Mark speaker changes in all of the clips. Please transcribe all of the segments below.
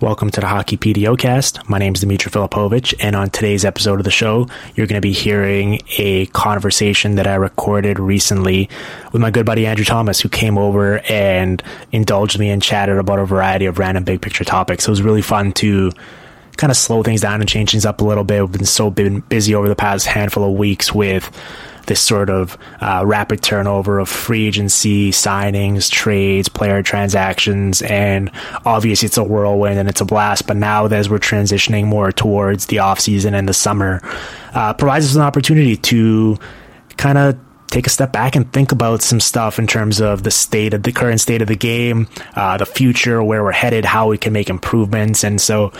Speaker 1: Welcome to the Hockey PDO My name is Dimitri Filipovic, and on today's episode of the show, you're going to be hearing a conversation that I recorded recently with my good buddy Andrew Thomas, who came over and indulged me and chatted about a variety of random big picture topics. So it was really fun to kind of slow things down and change things up a little bit. We've been so been busy over the past handful of weeks with this sort of uh, rapid turnover of free agency signings, trades, player transactions, and obviously it's a whirlwind and it's a blast. But now, as we're transitioning more towards the off season and the summer, uh, provides us an opportunity to kind of take a step back and think about some stuff in terms of the state of the current state of the game, uh, the future, where we're headed, how we can make improvements. And so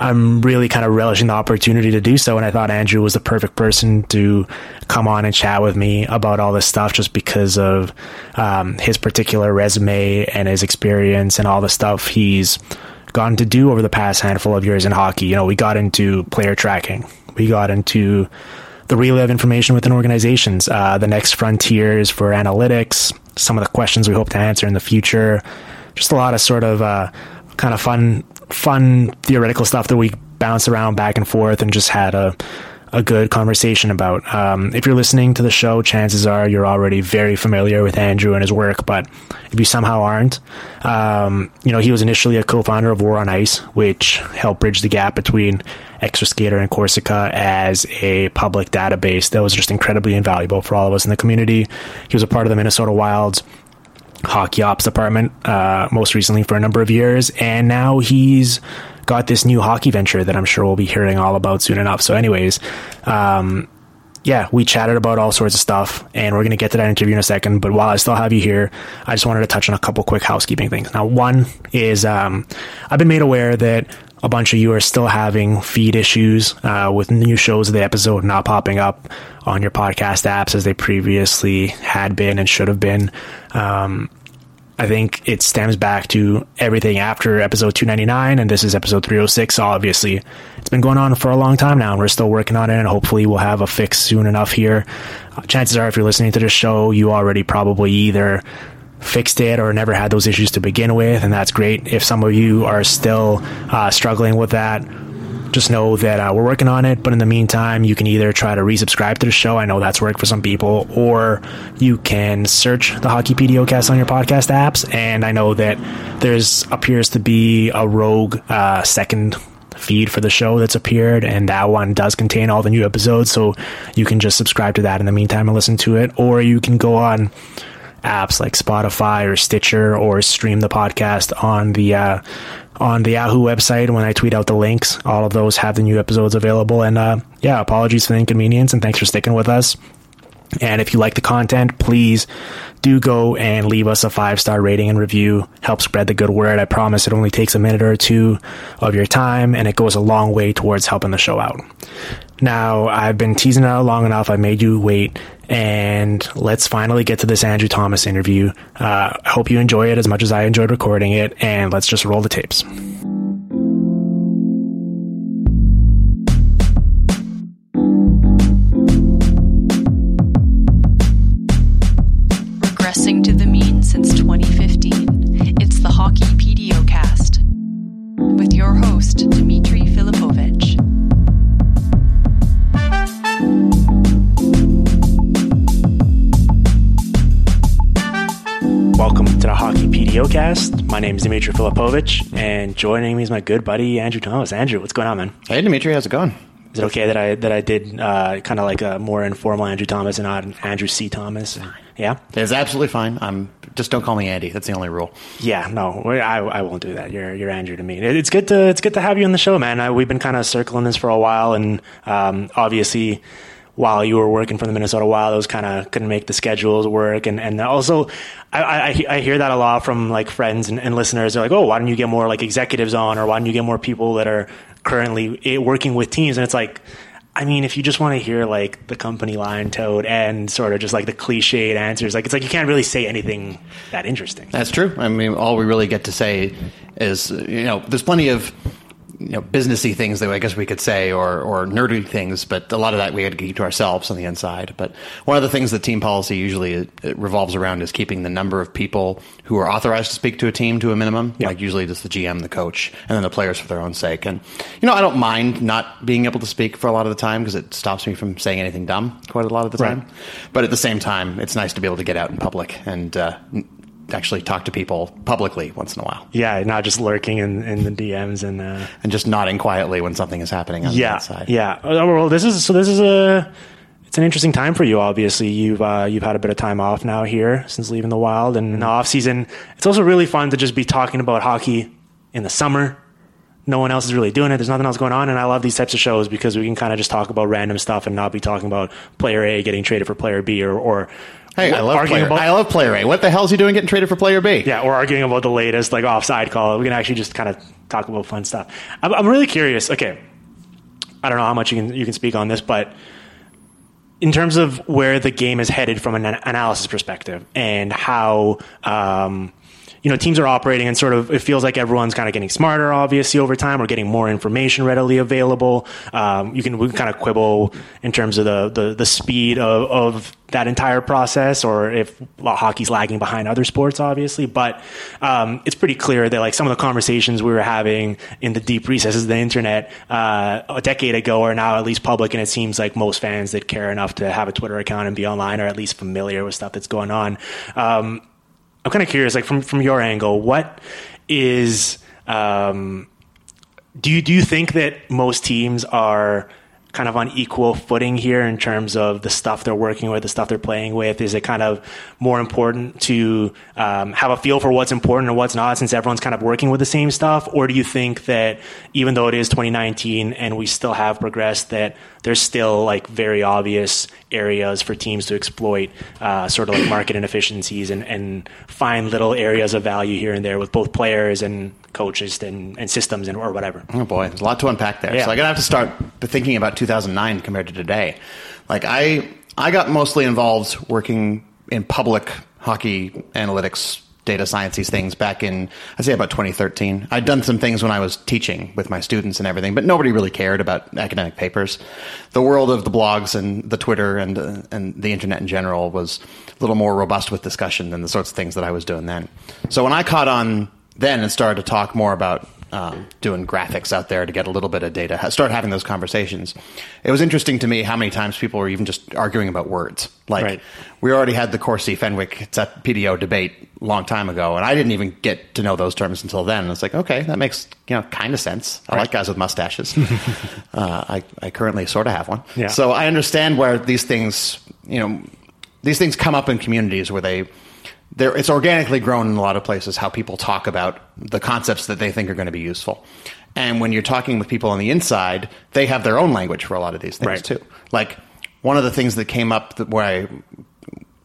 Speaker 1: I'm really kind of relishing the opportunity to do so. And I thought Andrew was the perfect person to come on and chat with me about all this stuff just because of um, his particular resume and his experience and all the stuff he's gotten to do over the past handful of years in hockey. You know, we got into player tracking, we got into the relay of information within organizations, uh, the next frontiers for analytics, some of the questions we hope to answer in the future. Just a lot of sort of uh, kind of fun fun theoretical stuff that we bounced around back and forth and just had a a good conversation about. Um, if you're listening to the show, chances are you're already very familiar with Andrew and his work. But if you somehow aren't, um, you know, he was initially a co-founder of War on Ice, which helped bridge the gap between Extra Skater and Corsica as a public database that was just incredibly invaluable for all of us in the community. He was a part of the Minnesota Wilds hockey ops department uh, most recently for a number of years, and now he's got this new hockey venture that I'm sure we'll be hearing all about soon enough. So, anyways, um, yeah, we chatted about all sorts of stuff, and we're going to get to that interview in a second. But while I still have you here, I just wanted to touch on a couple quick housekeeping things. Now, one is um, I've been made aware that a bunch of you are still having feed issues uh, with new shows of the episode not popping up on your podcast apps as they previously had been and should have been. Um, I think it stems back to everything after episode 299, and this is episode 306. Obviously, it's been going on for a long time now, and we're still working on it, and hopefully, we'll have a fix soon enough here. Uh, chances are, if you're listening to this show, you already probably either fixed it or never had those issues to begin with, and that's great. If some of you are still uh, struggling with that, just know that uh, we're working on it. But in the meantime, you can either try to resubscribe to the show. I know that's worked for some people, or you can search the Hockey PDOcast on your podcast apps. And I know that there's appears to be a rogue uh, second feed for the show that's appeared, and that one does contain all the new episodes. So you can just subscribe to that in the meantime and listen to it, or you can go on apps like Spotify or Stitcher or stream the podcast on the uh, on the Yahoo website when I tweet out the links. All of those have the new episodes available. And uh, yeah, apologies for the inconvenience and thanks for sticking with us. And if you like the content, please do go and leave us a five star rating and review. Help spread the good word. I promise it only takes a minute or two of your time and it goes a long way towards helping the show out. Now, I've been teasing out long enough. I made you wait and let's finally get to this Andrew Thomas interview. Uh, I hope you enjoy it as much as I enjoyed recording it and let's just roll the tapes. My name is Dimitri Filipovic, and joining me is my good buddy Andrew Thomas. Andrew, what's going on, man?
Speaker 2: Hey, Dimitri, how's it going?
Speaker 1: Is it okay that I that I did uh, kind of like a more informal Andrew Thomas and not Andrew C. Thomas? Yeah,
Speaker 2: It's absolutely fine. I'm just don't call me Andy. That's the only rule.
Speaker 1: yeah. No, I, I won't do that. You're you're Andrew to me. It's good to it's good to have you on the show, man. I, we've been kind of circling this for a while, and um, obviously. While you were working for the Minnesota Wild, those kind of couldn't make the schedules work, and and also, I, I I hear that a lot from like friends and, and listeners. They're like, "Oh, why don't you get more like executives on, or why don't you get more people that are currently eh, working with teams?" And it's like, I mean, if you just want to hear like the company line toed and sort of just like the cliched answers, like it's like you can't really say anything that interesting.
Speaker 2: That's true. I mean, all we really get to say is, you know, there's plenty of you know businessy things that I guess we could say, or or nerdy things, but a lot of that we had to keep to ourselves on the inside. But one of the things that team policy usually uh, revolves around is keeping the number of people who are authorized to speak to a team to a minimum.
Speaker 1: Yeah.
Speaker 2: Like usually just the GM, the coach, and then the players for their own sake. And you know, I don't mind not being able to speak for a lot of the time because it stops me from saying anything dumb quite a lot of the
Speaker 1: Right.
Speaker 2: time. But at the same time, it's nice to be able to get out in public and uh, actually talk to people publicly once in a while,
Speaker 1: Yeah, not just lurking in, in the DMs and uh,
Speaker 2: and just nodding quietly when something is happening on the
Speaker 1: yeah, yeah. Oh, Well, this is so. This is a. It's an interesting time for you. Obviously, you've uh, you've had a bit of time off now here since leaving the Wild, and in the off season, it's also really fun to just be talking about hockey in the summer. No one else is really doing it. There's nothing else going on, and I love these types of shows because we can kind of just talk about random stuff and not be talking about player A getting traded for player B or or
Speaker 2: Hey, I love
Speaker 1: arguing
Speaker 2: player.
Speaker 1: about
Speaker 2: I love player A. What the hell is he doing getting traded for player B?
Speaker 1: yeah, or arguing about the latest like offside call. We can actually just kind of talk about fun stuff. I'm, I'm really curious. Okay, I don't know how much you can you can speak on this, but in terms of where the game is headed from an an- analysis perspective and how um, you know teams are operating and sort of it feels like everyone's kind of getting smarter obviously over time. Or getting more information readily available. Um, you can we can kind of quibble in terms of the the, the speed of, of that entire process or if well, hockey's lagging behind other sports obviously. But um, it's pretty clear that like some of the conversations we were having in the deep recesses of the internet uh, a decade ago are now at least public and it seems like most fans that care enough to have a twitter account and be online are at least familiar with stuff that's going on. Um, i'm kind of curious like from from your angle what is um, do you do you think that most teams are kind of on equal footing here in terms of the stuff they're working with, the stuff they're playing with? Is it kind of more important to um, have a feel for what's important and what's not, since everyone's kind of working with the same stuff? Or do you think that even though it is 2019 and we still have progressed, that there's still like very obvious areas for teams to exploit, uh, sort of like market inefficiencies and, and find little areas of value here and there with both players and coaches and, and systems and or whatever.
Speaker 2: Oh boy, there's a lot to unpack there.
Speaker 1: Yeah.
Speaker 2: So I'm gonna have to start thinking about 2009 compared to today. Like I, I got mostly involved working in public hockey analytics, data science, these things back in I'd say about 2013. I'd done some things when I was teaching with my students and everything, but nobody really cared about academic papers. The world of the blogs and the Twitter and uh, and the internet in general was a little more robust with discussion than the sorts of things that I was doing then. So when I caught on then and started to talk more about um, doing graphics out there to get a little bit of data, start having those conversations. It was interesting to me how many times people were even just arguing about words. Like
Speaker 1: Right.
Speaker 2: we already had the Corsi Fenwick PDO debate a long time ago, and I didn't even get to know those terms until then. And It's like okay, that makes you know kind of sense. I like guys with mustaches. uh, I I currently sort of have one,
Speaker 1: Yeah.
Speaker 2: so I understand where these things you know these things come up in communities where they there it's organically grown in a lot of places how people talk about the concepts that they think are going to be useful. And when you're talking with people on the inside, they have their own language for a lot of these things
Speaker 1: Right.
Speaker 2: too. Like one of the things that came up that where I,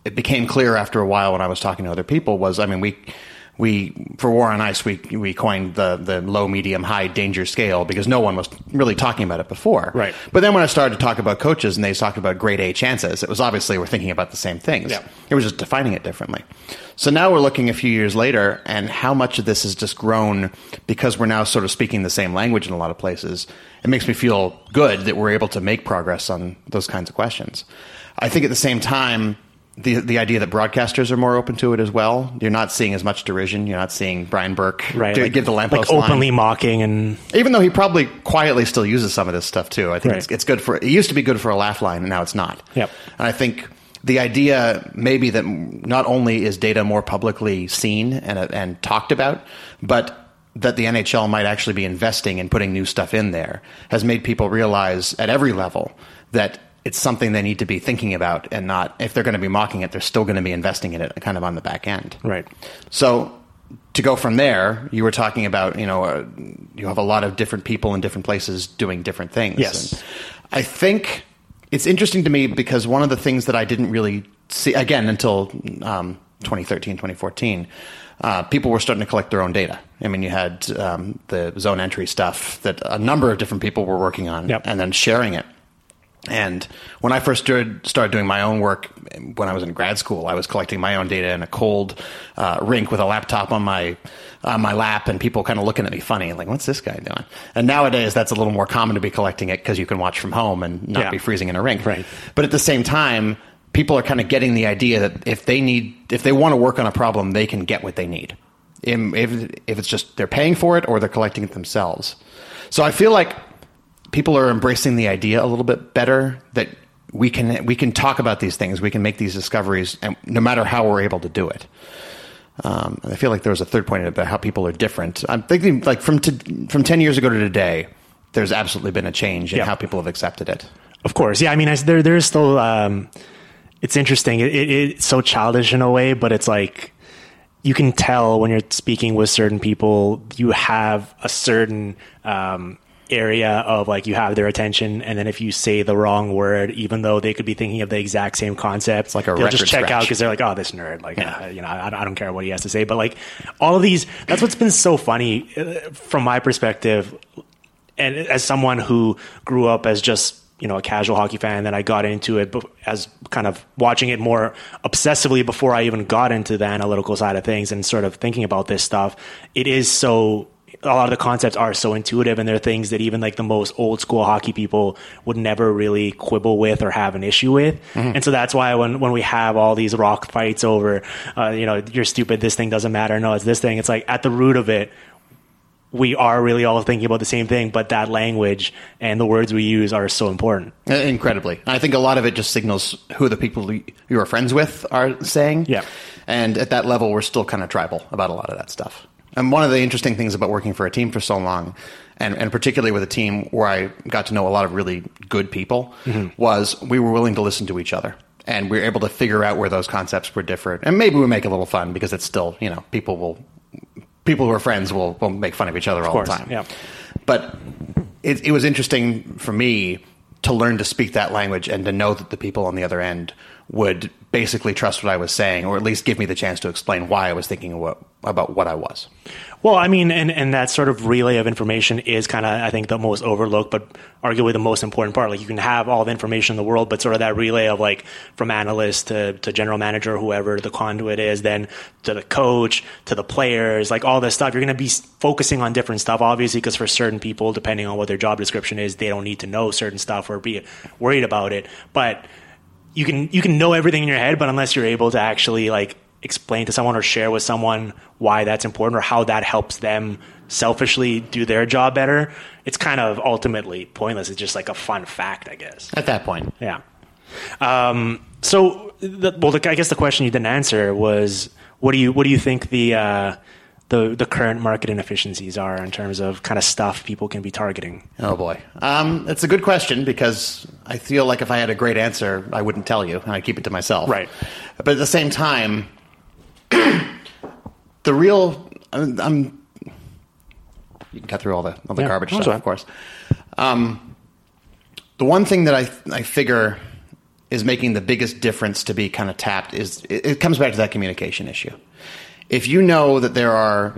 Speaker 2: it became clear after a while when I was talking to other people was, I mean, we we for War on Ice we we coined the the low, medium, high danger scale because no one was really talking about it before.
Speaker 1: Right.
Speaker 2: But then when I started to talk about coaches and they talked about grade A chances, it was obviously we're thinking about the same things.
Speaker 1: Yeah.
Speaker 2: It was just defining it differently. So now we're looking a few years later, and how much of this has just grown because we're now sort of speaking the same language in a lot of places. It makes me feel good that we're able to make progress on those kinds of questions. I think at the same time, the the idea that broadcasters are more open to it as well. You're not seeing as much derision. You're not seeing Brian Burke
Speaker 1: Right.
Speaker 2: do-
Speaker 1: like,
Speaker 2: give the
Speaker 1: like
Speaker 2: lamppost line
Speaker 1: openly mocking and
Speaker 2: even though he probably quietly still uses some of this stuff too. I think
Speaker 1: Right.
Speaker 2: it's, it's good for. It used to be good for a laugh line, and now it's not.
Speaker 1: Yep.
Speaker 2: And I think the idea maybe that not only is data more publicly seen and, and talked about, but that the NHL might actually be investing in putting new stuff in there has made people realize at every level that it's something they need to be thinking about and not if they're going to be mocking it, they're still going to be investing in it kind of on the back end.
Speaker 1: Right.
Speaker 2: So to go from there, you were talking about you know uh, you have a lot of different people in different places doing different things.
Speaker 1: Yes.
Speaker 2: And I think it's interesting to me because one of the things that I didn't really see again until um, 2013, 2014. Uh, people were starting to collect their own data. I mean, you had um, the zone entry stuff that a number of different people were working on
Speaker 1: Yep.
Speaker 2: and then sharing it. And when I first started, started doing my own work when I was in grad school, I was collecting my own data in a cold uh, rink with a laptop on my on my lap, and people kind of looking at me funny, like, "What's this guy doing?" And nowadays, that's a little more common to be collecting it because you can watch from home and not
Speaker 1: Yeah.
Speaker 2: be freezing in a rink.
Speaker 1: Right.
Speaker 2: But at the same time, people are kind of getting the idea that if they need, if they want to work on a problem, they can get what they need. If, if it's just they're paying for it or they're collecting it themselves. So I feel like people are embracing the idea a little bit better that we can we can talk about these things, we can make these discoveries, and no matter how we're able to do it. Um, and I feel like there was a third point about how people are different. I'm thinking like from to, from ten years ago to today, there's absolutely been a change in
Speaker 1: Yeah.
Speaker 2: how people have accepted it.
Speaker 1: Of course, yeah. I mean, I, there there's still. Um, it's interesting. It, it, it's so childish in a way, but it's like you can tell when you're speaking with certain people, you have a certain um, area of like you have their attention, and then if you say the wrong word, even though they could be thinking of the exact same concept,
Speaker 2: like a
Speaker 1: they'll just check out because they're like, "Oh, this nerd!" Like,
Speaker 2: Yeah.
Speaker 1: uh, you know, I, I don't care what he has to say. But like all of these, that's what's been so funny uh, from my perspective and as someone who grew up as just you know a casual hockey fan, then I got into it as kind of watching it more obsessively before I even got into the analytical side of things and sort of thinking about this stuff. It is so. A lot of the concepts are so intuitive, and they're things that even like the most old school hockey people would never really quibble with or have an issue with. And so that's why when when we have all these rock fights over, uh, you know, you're stupid, this thing doesn't matter, no, it's this thing. It's like at the root of it, we are really all thinking about the same thing, but that language and the words we use are so important.
Speaker 2: Uh, Incredibly. I think a lot of it just signals who the people you are friends with are saying.
Speaker 1: Yeah.
Speaker 2: And at that level, we're still kind of tribal about a lot of that stuff. And one of the interesting things about working for a team for so long, and, and particularly with a team where I got to know a lot of really good people, mm-hmm. was we were willing to listen to each other. And we were able to figure out where those concepts were different. And maybe we make a little fun because it's still, you know, people will, people who are friends will, will make fun of each other all
Speaker 1: course,
Speaker 2: the time.
Speaker 1: yeah.
Speaker 2: But it, it was interesting for me to learn to speak that language and to know that the people on the other end would basically trust what I was saying, or at least give me the chance to explain why I was thinking what, about what I was.
Speaker 1: Well, I mean, and, and that sort of relay of information is kind of, I think, the most overlooked, but arguably the most important part. Like, you can have all the information in the world, but sort of that relay of like from analyst to, to general manager, whoever the conduit is, then to the coach, to the players, like all this stuff. You're going to be focusing on different stuff, obviously, because for certain people, depending on what their job description is, they don't need to know certain stuff or be worried about it. But you can you can know everything in your head, but unless you're able to actually like explain to someone or share with someone why that's important or how that helps them selfishly do their job better, it's kind of ultimately pointless. It's just like a fun fact, I guess.
Speaker 2: At that point,
Speaker 1: Yeah. Um, so, the, well, the, I guess the question you didn't answer was, what do you what do you think the uh, the the current market inefficiencies are in terms of kind of stuff people can be targeting?
Speaker 2: oh boy, um, it's a good question because I feel like if I had a great answer, I wouldn't tell you and I'd keep it to myself.
Speaker 1: Right.
Speaker 2: But at the same time, the real I'm, I'm you can cut through all the all the
Speaker 1: Yeah,
Speaker 2: garbage stuff, of course. Um, the one thing that I I figure is making the biggest difference to be kind of tapped is it, it comes back to that communication issue. If you know that there are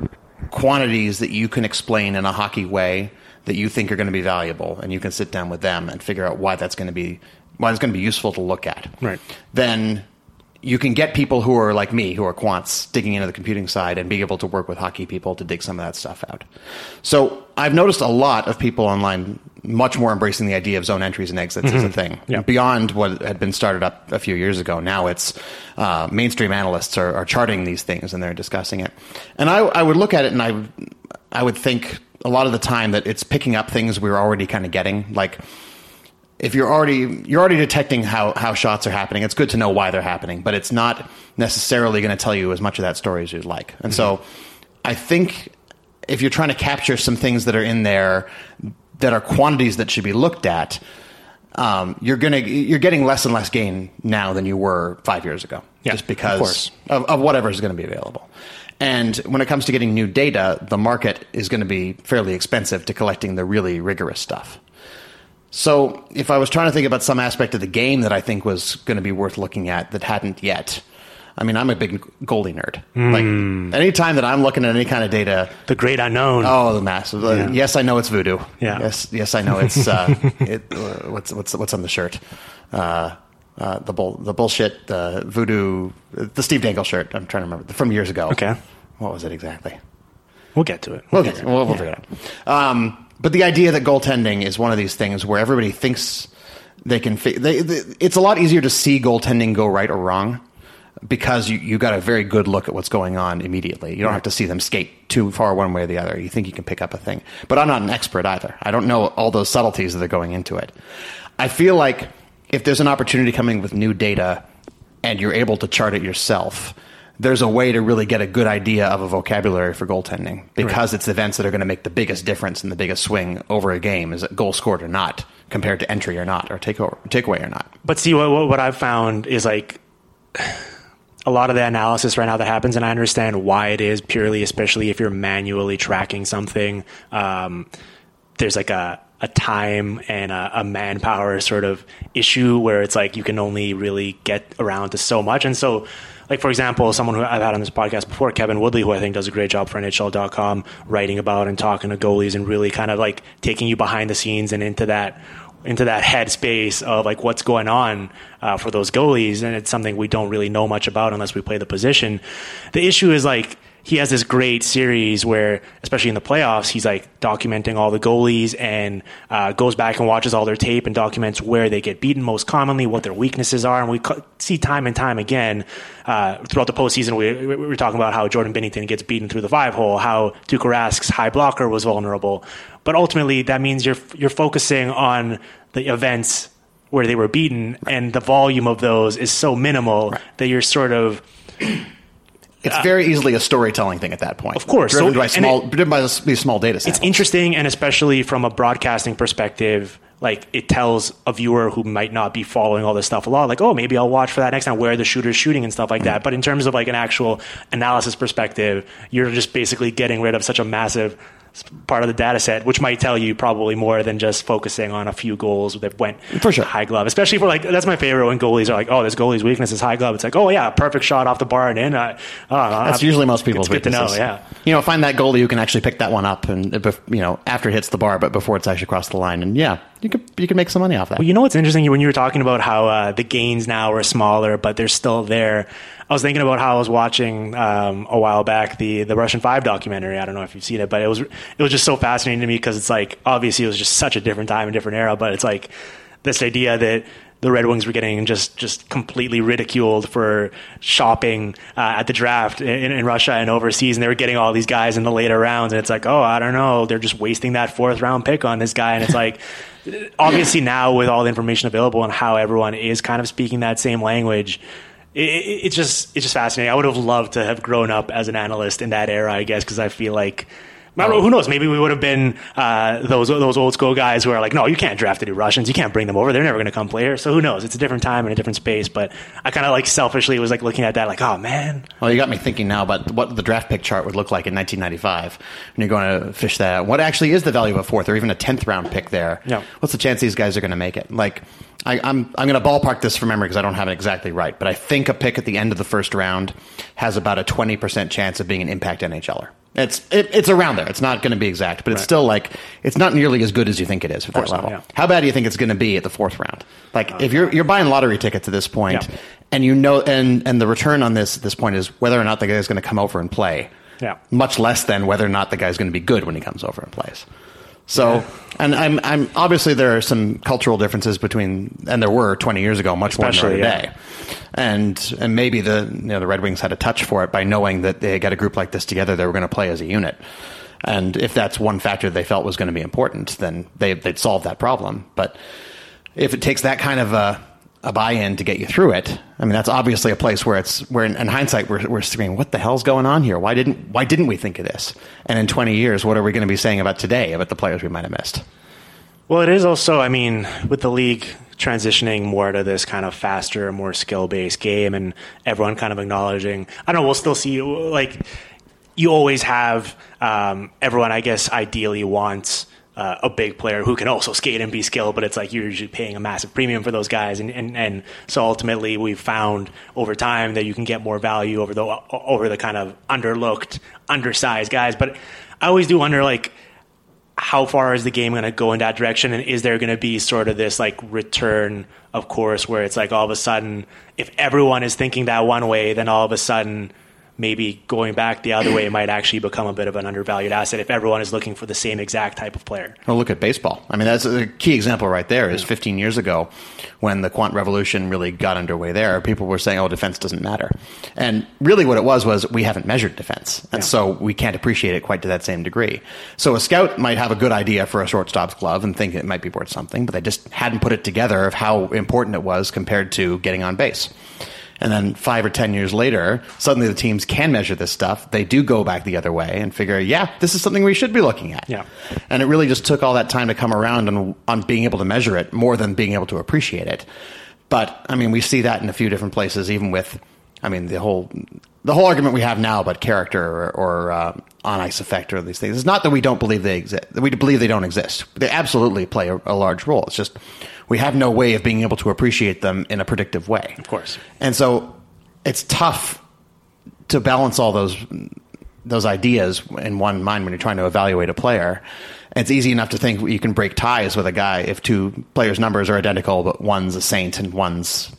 Speaker 2: quantities that you can explain in a hockey way that you think are going to be valuable, and you can sit down with them and figure out why that's going to be why it's going to be useful to look at,
Speaker 1: Right.
Speaker 2: then you can get people who are like me, who are quants, digging into the computing side and be able to work with hockey people to dig some of that stuff out. So I've noticed a lot of people online much more embracing the idea of zone entries and exits as a thing.
Speaker 1: Yeah.
Speaker 2: Beyond what had been started up a few years ago, now it's uh, mainstream analysts are, are charting these things and they're discussing it. And I, I would look at it and I, I would think a lot of the time that it's picking up things we were already kind of getting, like if you're already you're already detecting how how shots are happening, it's good to know why they're happening, but it's not necessarily going to tell you as much of that story as you'd like. And so, I think if you're trying to capture some things that are in there that are quantities that should be looked at, um, you're gonna you're getting less and less gain now than you were five years ago,
Speaker 1: Yeah,
Speaker 2: just because
Speaker 1: course.
Speaker 2: of, of whatever is going to be available. And when it comes to getting new data, the market is going to be fairly expensive to collecting the really rigorous stuff. So, if I was trying to think about some aspect of the game that I think was going to be worth looking at that hadn't yet, I mean, I'm a big goalie nerd. Like, anytime that I'm looking at any kind of data,
Speaker 1: The great unknown.
Speaker 2: Oh, the massive! uh,
Speaker 1: Yeah.
Speaker 2: Yes, I know it's voodoo.
Speaker 1: Yeah.
Speaker 2: Yes, yes, I know it's uh, it. Uh, what's what's what's on the shirt? Uh, uh, the bull, the bullshit, the voodoo, the Steve Dangle shirt. I'm trying to remember from years ago.
Speaker 1: Okay.
Speaker 2: what was it exactly?
Speaker 1: We'll get to it.
Speaker 2: Okay, we'll, we'll figure it out. Um, but the idea that goaltending is one of these things where everybody thinks they can. Fi- they, they, it's a lot easier to see goaltending go right or wrong because you you got a very good look at what's going on immediately. You don't have to see them skate too far one way or the other. You think you can pick up a thing. But I'm not an expert either. I don't know all those subtleties that are going into it. I feel like if there's an opportunity coming with new data and you're able to chart it yourself, there's a way to really get a good idea of a vocabulary for goaltending because it's events that are going to make the biggest difference and the biggest swing over a game is it goal scored or not compared to entry or not or take takeaway or not.
Speaker 1: But see, what what I've found is like a lot of the analysis right now that happens, and I understand why it is purely, especially if you're manually tracking something. Um, there's like a a time and a, a manpower sort of issue where it's like you can only really get around to so much, and so. Like for example, someone who I've had on this podcast before, Kevin Woodley, who I think does a great job for NHL.com, writing about and talking to goalies and really kind of like taking you behind the scenes and into that into that headspace of like what's going on uh, for those goalies, and it's something we don't really know much about unless we play the position. The issue is like he has this great series where, especially in the playoffs, he's like documenting all the goalies and uh, goes back and watches all their tape and documents where they get beaten most commonly, what their weaknesses are, and we see time and time again uh, throughout the postseason. We, we were talking about how Jordan Binnington gets beaten through the five hole, how Tuukka Rask's high blocker was vulnerable, but ultimately that means you're you're focusing on the events where they were beaten, and the volume of those is so minimal that you're sort of
Speaker 2: It's very easily a storytelling thing at that point.
Speaker 1: Of course.
Speaker 2: driven
Speaker 1: So-
Speaker 2: by small,
Speaker 1: it-
Speaker 2: driven by these small data sets.
Speaker 1: it's interesting and especially from a broadcasting perspective like it tells a viewer who might not be following all this stuff a lot like oh maybe i'll watch for that next time where the shooter's shooting and stuff like mm-hmm. that but in terms of like an actual analysis perspective you're just basically getting rid of such a massive part of the data set which might tell you probably more than just focusing on a few goals that went
Speaker 2: For sure.
Speaker 1: high glove especially for like that's my favorite when goalies are like oh this goalie's weakness is high glove it's like oh yeah perfect shot off the bar and in I, I don't know.
Speaker 2: That's usually most people's
Speaker 1: it's good to know
Speaker 2: weaknesses.
Speaker 1: yeah
Speaker 2: You know, find that goalie who can actually pick that one up and uh, you know after it hits the bar, but before it's actually crossed the line. And yeah, you could you could make some money off that.
Speaker 1: Well, you know what's interesting when you were talking about how uh, the gains now are smaller, but they're still there. I was thinking about how I was watching um, a while back the the Russian Five documentary. I don't know if you've seen it, but it was it was just so fascinating to me because it's like obviously it was just such a different time, and different era. But it's like this idea that the Red Wings were getting just just completely ridiculed for shopping uh, at the draft in, in Russia and overseas, and they were getting all these guys in the later rounds, and it's like, oh, I don't know, they're just wasting that fourth round pick on this guy, and it's like. Obviously, now with all the information available and how everyone is kind of speaking that same language, it, it, it's just it's just fascinating. I would have loved to have grown up as an analyst in that era, I guess, because I feel like who knows? Maybe we would have been uh, those those old school guys who are like, no, you can't draft any Russians. You can't bring them over. They're never going to come play here. So who knows? It's a different time and a different space. But I kind of like selfishly was like looking at that, like, oh man,
Speaker 2: Well, you got me thinking now about what the draft pick chart would look like in 1995, and you're going to fish that. out. What actually is the value of a fourth or even a tenth round pick there?
Speaker 1: Yeah.
Speaker 2: What's the chance these guys are going to make it? Like, I, I'm I'm going to ballpark this from memory because I don't have it exactly right, but I think a pick at the end of the first round has about a 20 percent chance of being an impact NHLer. It's it, it's around there. It's not going to be exact, but it's
Speaker 1: Right.
Speaker 2: still like it's not nearly as good as you think it is at that
Speaker 1: course not,
Speaker 2: level.
Speaker 1: yeah.
Speaker 2: How bad do you think it's going to be at the fourth round? Like, if oh, you're you're buying lottery tickets at this point,
Speaker 1: Yeah.
Speaker 2: and you know, and and the return on this at this point is whether or not the guy is going to come over and play.
Speaker 1: Yeah.
Speaker 2: Much less than whether or not the guy's going to be good when he comes over and plays. So, and I'm I'm obviously there are some cultural differences between, and there were 20 years ago, much more than are
Speaker 1: yeah.
Speaker 2: today. And and maybe the you know the Red Wings had a touch for it by knowing that they got a group like this together, they were going to play as a unit. And if that's one factor they felt was going to be important, then they they'd solve that problem. But if it takes that kind of a, a buy-in to get you through it, I mean, that's obviously a place where it's where in, in hindsight we're, we're screaming, "What the hell's going on here? Why didn't why didn't we think of this?" And in 20 years, what are we going to be saying about today about the players we might have missed?
Speaker 1: Well, it is also, I mean, with the league transitioning more to this kind of faster, more skill based game, and everyone kind of acknowledging, I don't know, we'll still see, like, you always have um, everyone, I guess, ideally wants. Uh, a big player who can also skate and be skilled, but it's like you're usually paying a massive premium for those guys, and, and, and so ultimately we've found over time that you can get more value over the over the kind of underlooked, undersized guys. But I always do wonder, like, how far is the game going to go in that direction and is there going to be sort of this like return of course where it's like all of a sudden if everyone is thinking that one way then all of a sudden maybe going back the other way might actually become a bit of an undervalued asset if everyone is looking for the same exact type of player.
Speaker 2: Well, look at baseball. I mean, that's a key example right there. Is 15 years ago when the quant revolution really got underway there, people were saying, "Oh, defense doesn't matter," and really what it was was we haven't measured defense, and yeah. so we can't appreciate it quite to that same degree. So a scout might have a good idea for a shortstop's glove and think it might be worth something, but they just hadn't put it together of how important it was compared to getting on base. And then five or 10 years later, suddenly the teams can measure this stuff. They do go back the other way and figure, yeah, this is something we should be looking at.
Speaker 1: Yeah.
Speaker 2: And it really just took all that time to come around on, on being able to measure it more than being able to appreciate it. But, I mean, we see that in a few different places, even with, I mean, the whole, the whole argument we have now about character or, or uh, on ice effect or these things. It's not that we don't believe they exist. We believe they don't exist. They absolutely play a, a large role. It's just we have no way of being able to appreciate them in a predictive way.
Speaker 1: Of course.
Speaker 2: And so it's tough to balance all those those ideas in one mind when you're trying to evaluate a player. It's easy enough to think you can break ties with a guy if two players' numbers are identical, but one's a saint and one's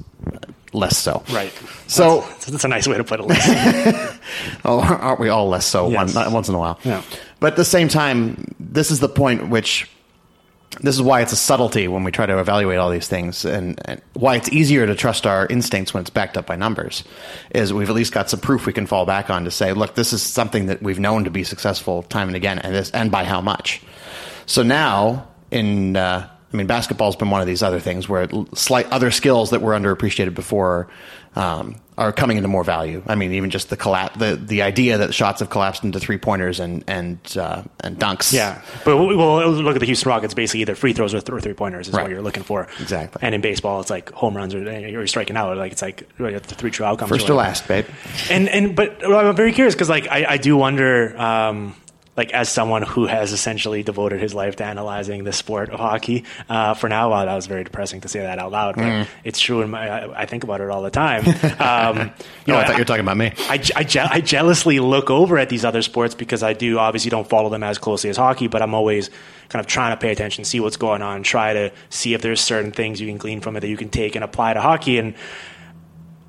Speaker 2: less so.
Speaker 1: Right.
Speaker 2: So
Speaker 1: that's, that's a nice way to put it.
Speaker 2: oh, aren't we all less so yes. one, once in a while?
Speaker 1: Yeah.
Speaker 2: But at the same time, this is the point which this is why it's a subtlety when we try to evaluate all these things and, and, why it's easier to trust our instincts when it's backed up by numbers is we've at least got some proof we can fall back on to say look this is something that we've known to be successful time and again and this and by how much. So now in uh, I mean basketball's been one of these other things where slight other skills that were underappreciated before um, are coming into more value. I mean, even just the collapse, the the idea that shots have collapsed into three pointers and and uh, and dunks.
Speaker 1: Yeah, but well, look at the Houston Rockets. Basically, either free throws or, th- or three pointers is right. what you're looking for.
Speaker 2: Exactly.
Speaker 1: And in baseball, it's like home runs or you're striking out. Like it's like the three true outcomes.
Speaker 2: First or last, babe.
Speaker 1: And and but I'm very curious because like I, I do wonder. Um, like as someone who has essentially devoted his life to analyzing the sport of hockey uh, for now while that was very depressing to say that out loud but mm. it's true in my I, I, think about it all the time. Um,
Speaker 2: you know, I thought you were talking about me.
Speaker 1: I, I, je- I, jealously look over at these other sports because I do obviously don't follow them as closely as hockey but I'm always kind of trying to pay attention see what's going on try to see if there's certain things you can glean from it that you can take and apply to hockey. And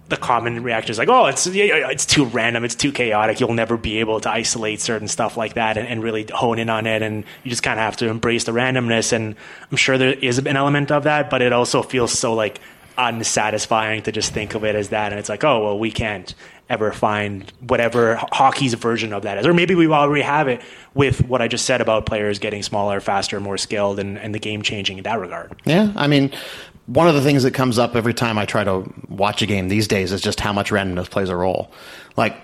Speaker 1: the common reaction is like, oh, it's it's too random, it's too chaotic. You'll never be able to isolate certain stuff like that and, and really hone in on it. And you just kind of have to embrace the randomness. And I'm sure there is an element of that, but it also feels so like unsatisfying to just think of it as that. And it's like, oh, well, we can't ever find whatever hockey's version of that is. Or maybe we already have it with what I just said about players getting smaller, faster, more skilled, and, and the game changing in that regard.
Speaker 2: Yeah. I mean, one of the things that comes up every time I try to watch a game these days is just how much randomness plays a role. Like,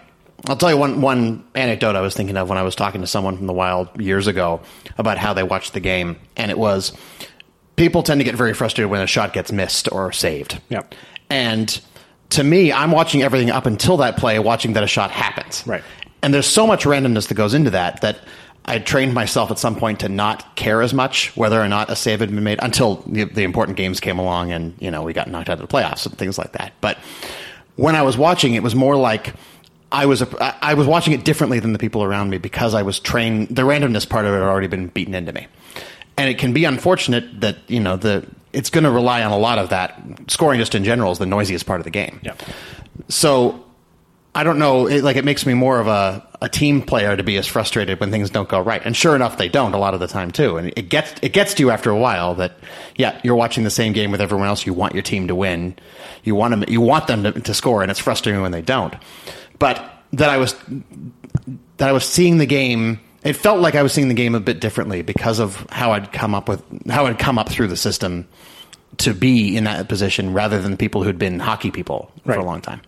Speaker 2: I'll tell you one one anecdote I was thinking of when I was talking to someone from the Wild years ago about how they watched the game, and it was people tend to get very frustrated when a shot gets missed or saved.
Speaker 1: Yep.
Speaker 2: And to me, I'm watching everything up until that play, watching that a shot happens.
Speaker 1: Right.
Speaker 2: And there's so much randomness that goes into that that I trained myself at some point to not care as much whether or not a save had been made until the, the, important games came along and you know we got knocked out of the playoffs and things like that. But when I was watching, it was more like I was a, I was watching it differently than the people around me because I was trained. The randomness part of it had already been beaten into me, and it can be unfortunate that you know the it's going to rely on a lot of that. Scoring just in general is the noisiest part of the game.
Speaker 1: Yeah.
Speaker 2: So I don't know. It, like it makes me more of a, a team player to be as frustrated when things don't go right. And sure enough, they don't a lot of the time too. And it gets it gets to you after a while that yeah, you're watching the same game with everyone else. You want your team to win. You want them. You want them to, to score, and it's frustrating when they don't. But that I was that I was seeing the game. It felt like I was seeing the game a bit differently because of how I'd come up with how I'd come up through the system to be in that position rather than people who'd been hockey people for a long time.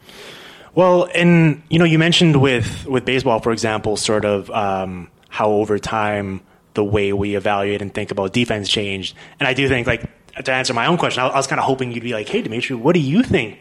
Speaker 1: Well, and you know, you mentioned with with baseball, for example, sort of um, how over time the way we evaluate and think about defense changed, and I do think like. To answer my own question, I I was kind of hoping you'd be like, "Hey, Dimitri, what do you think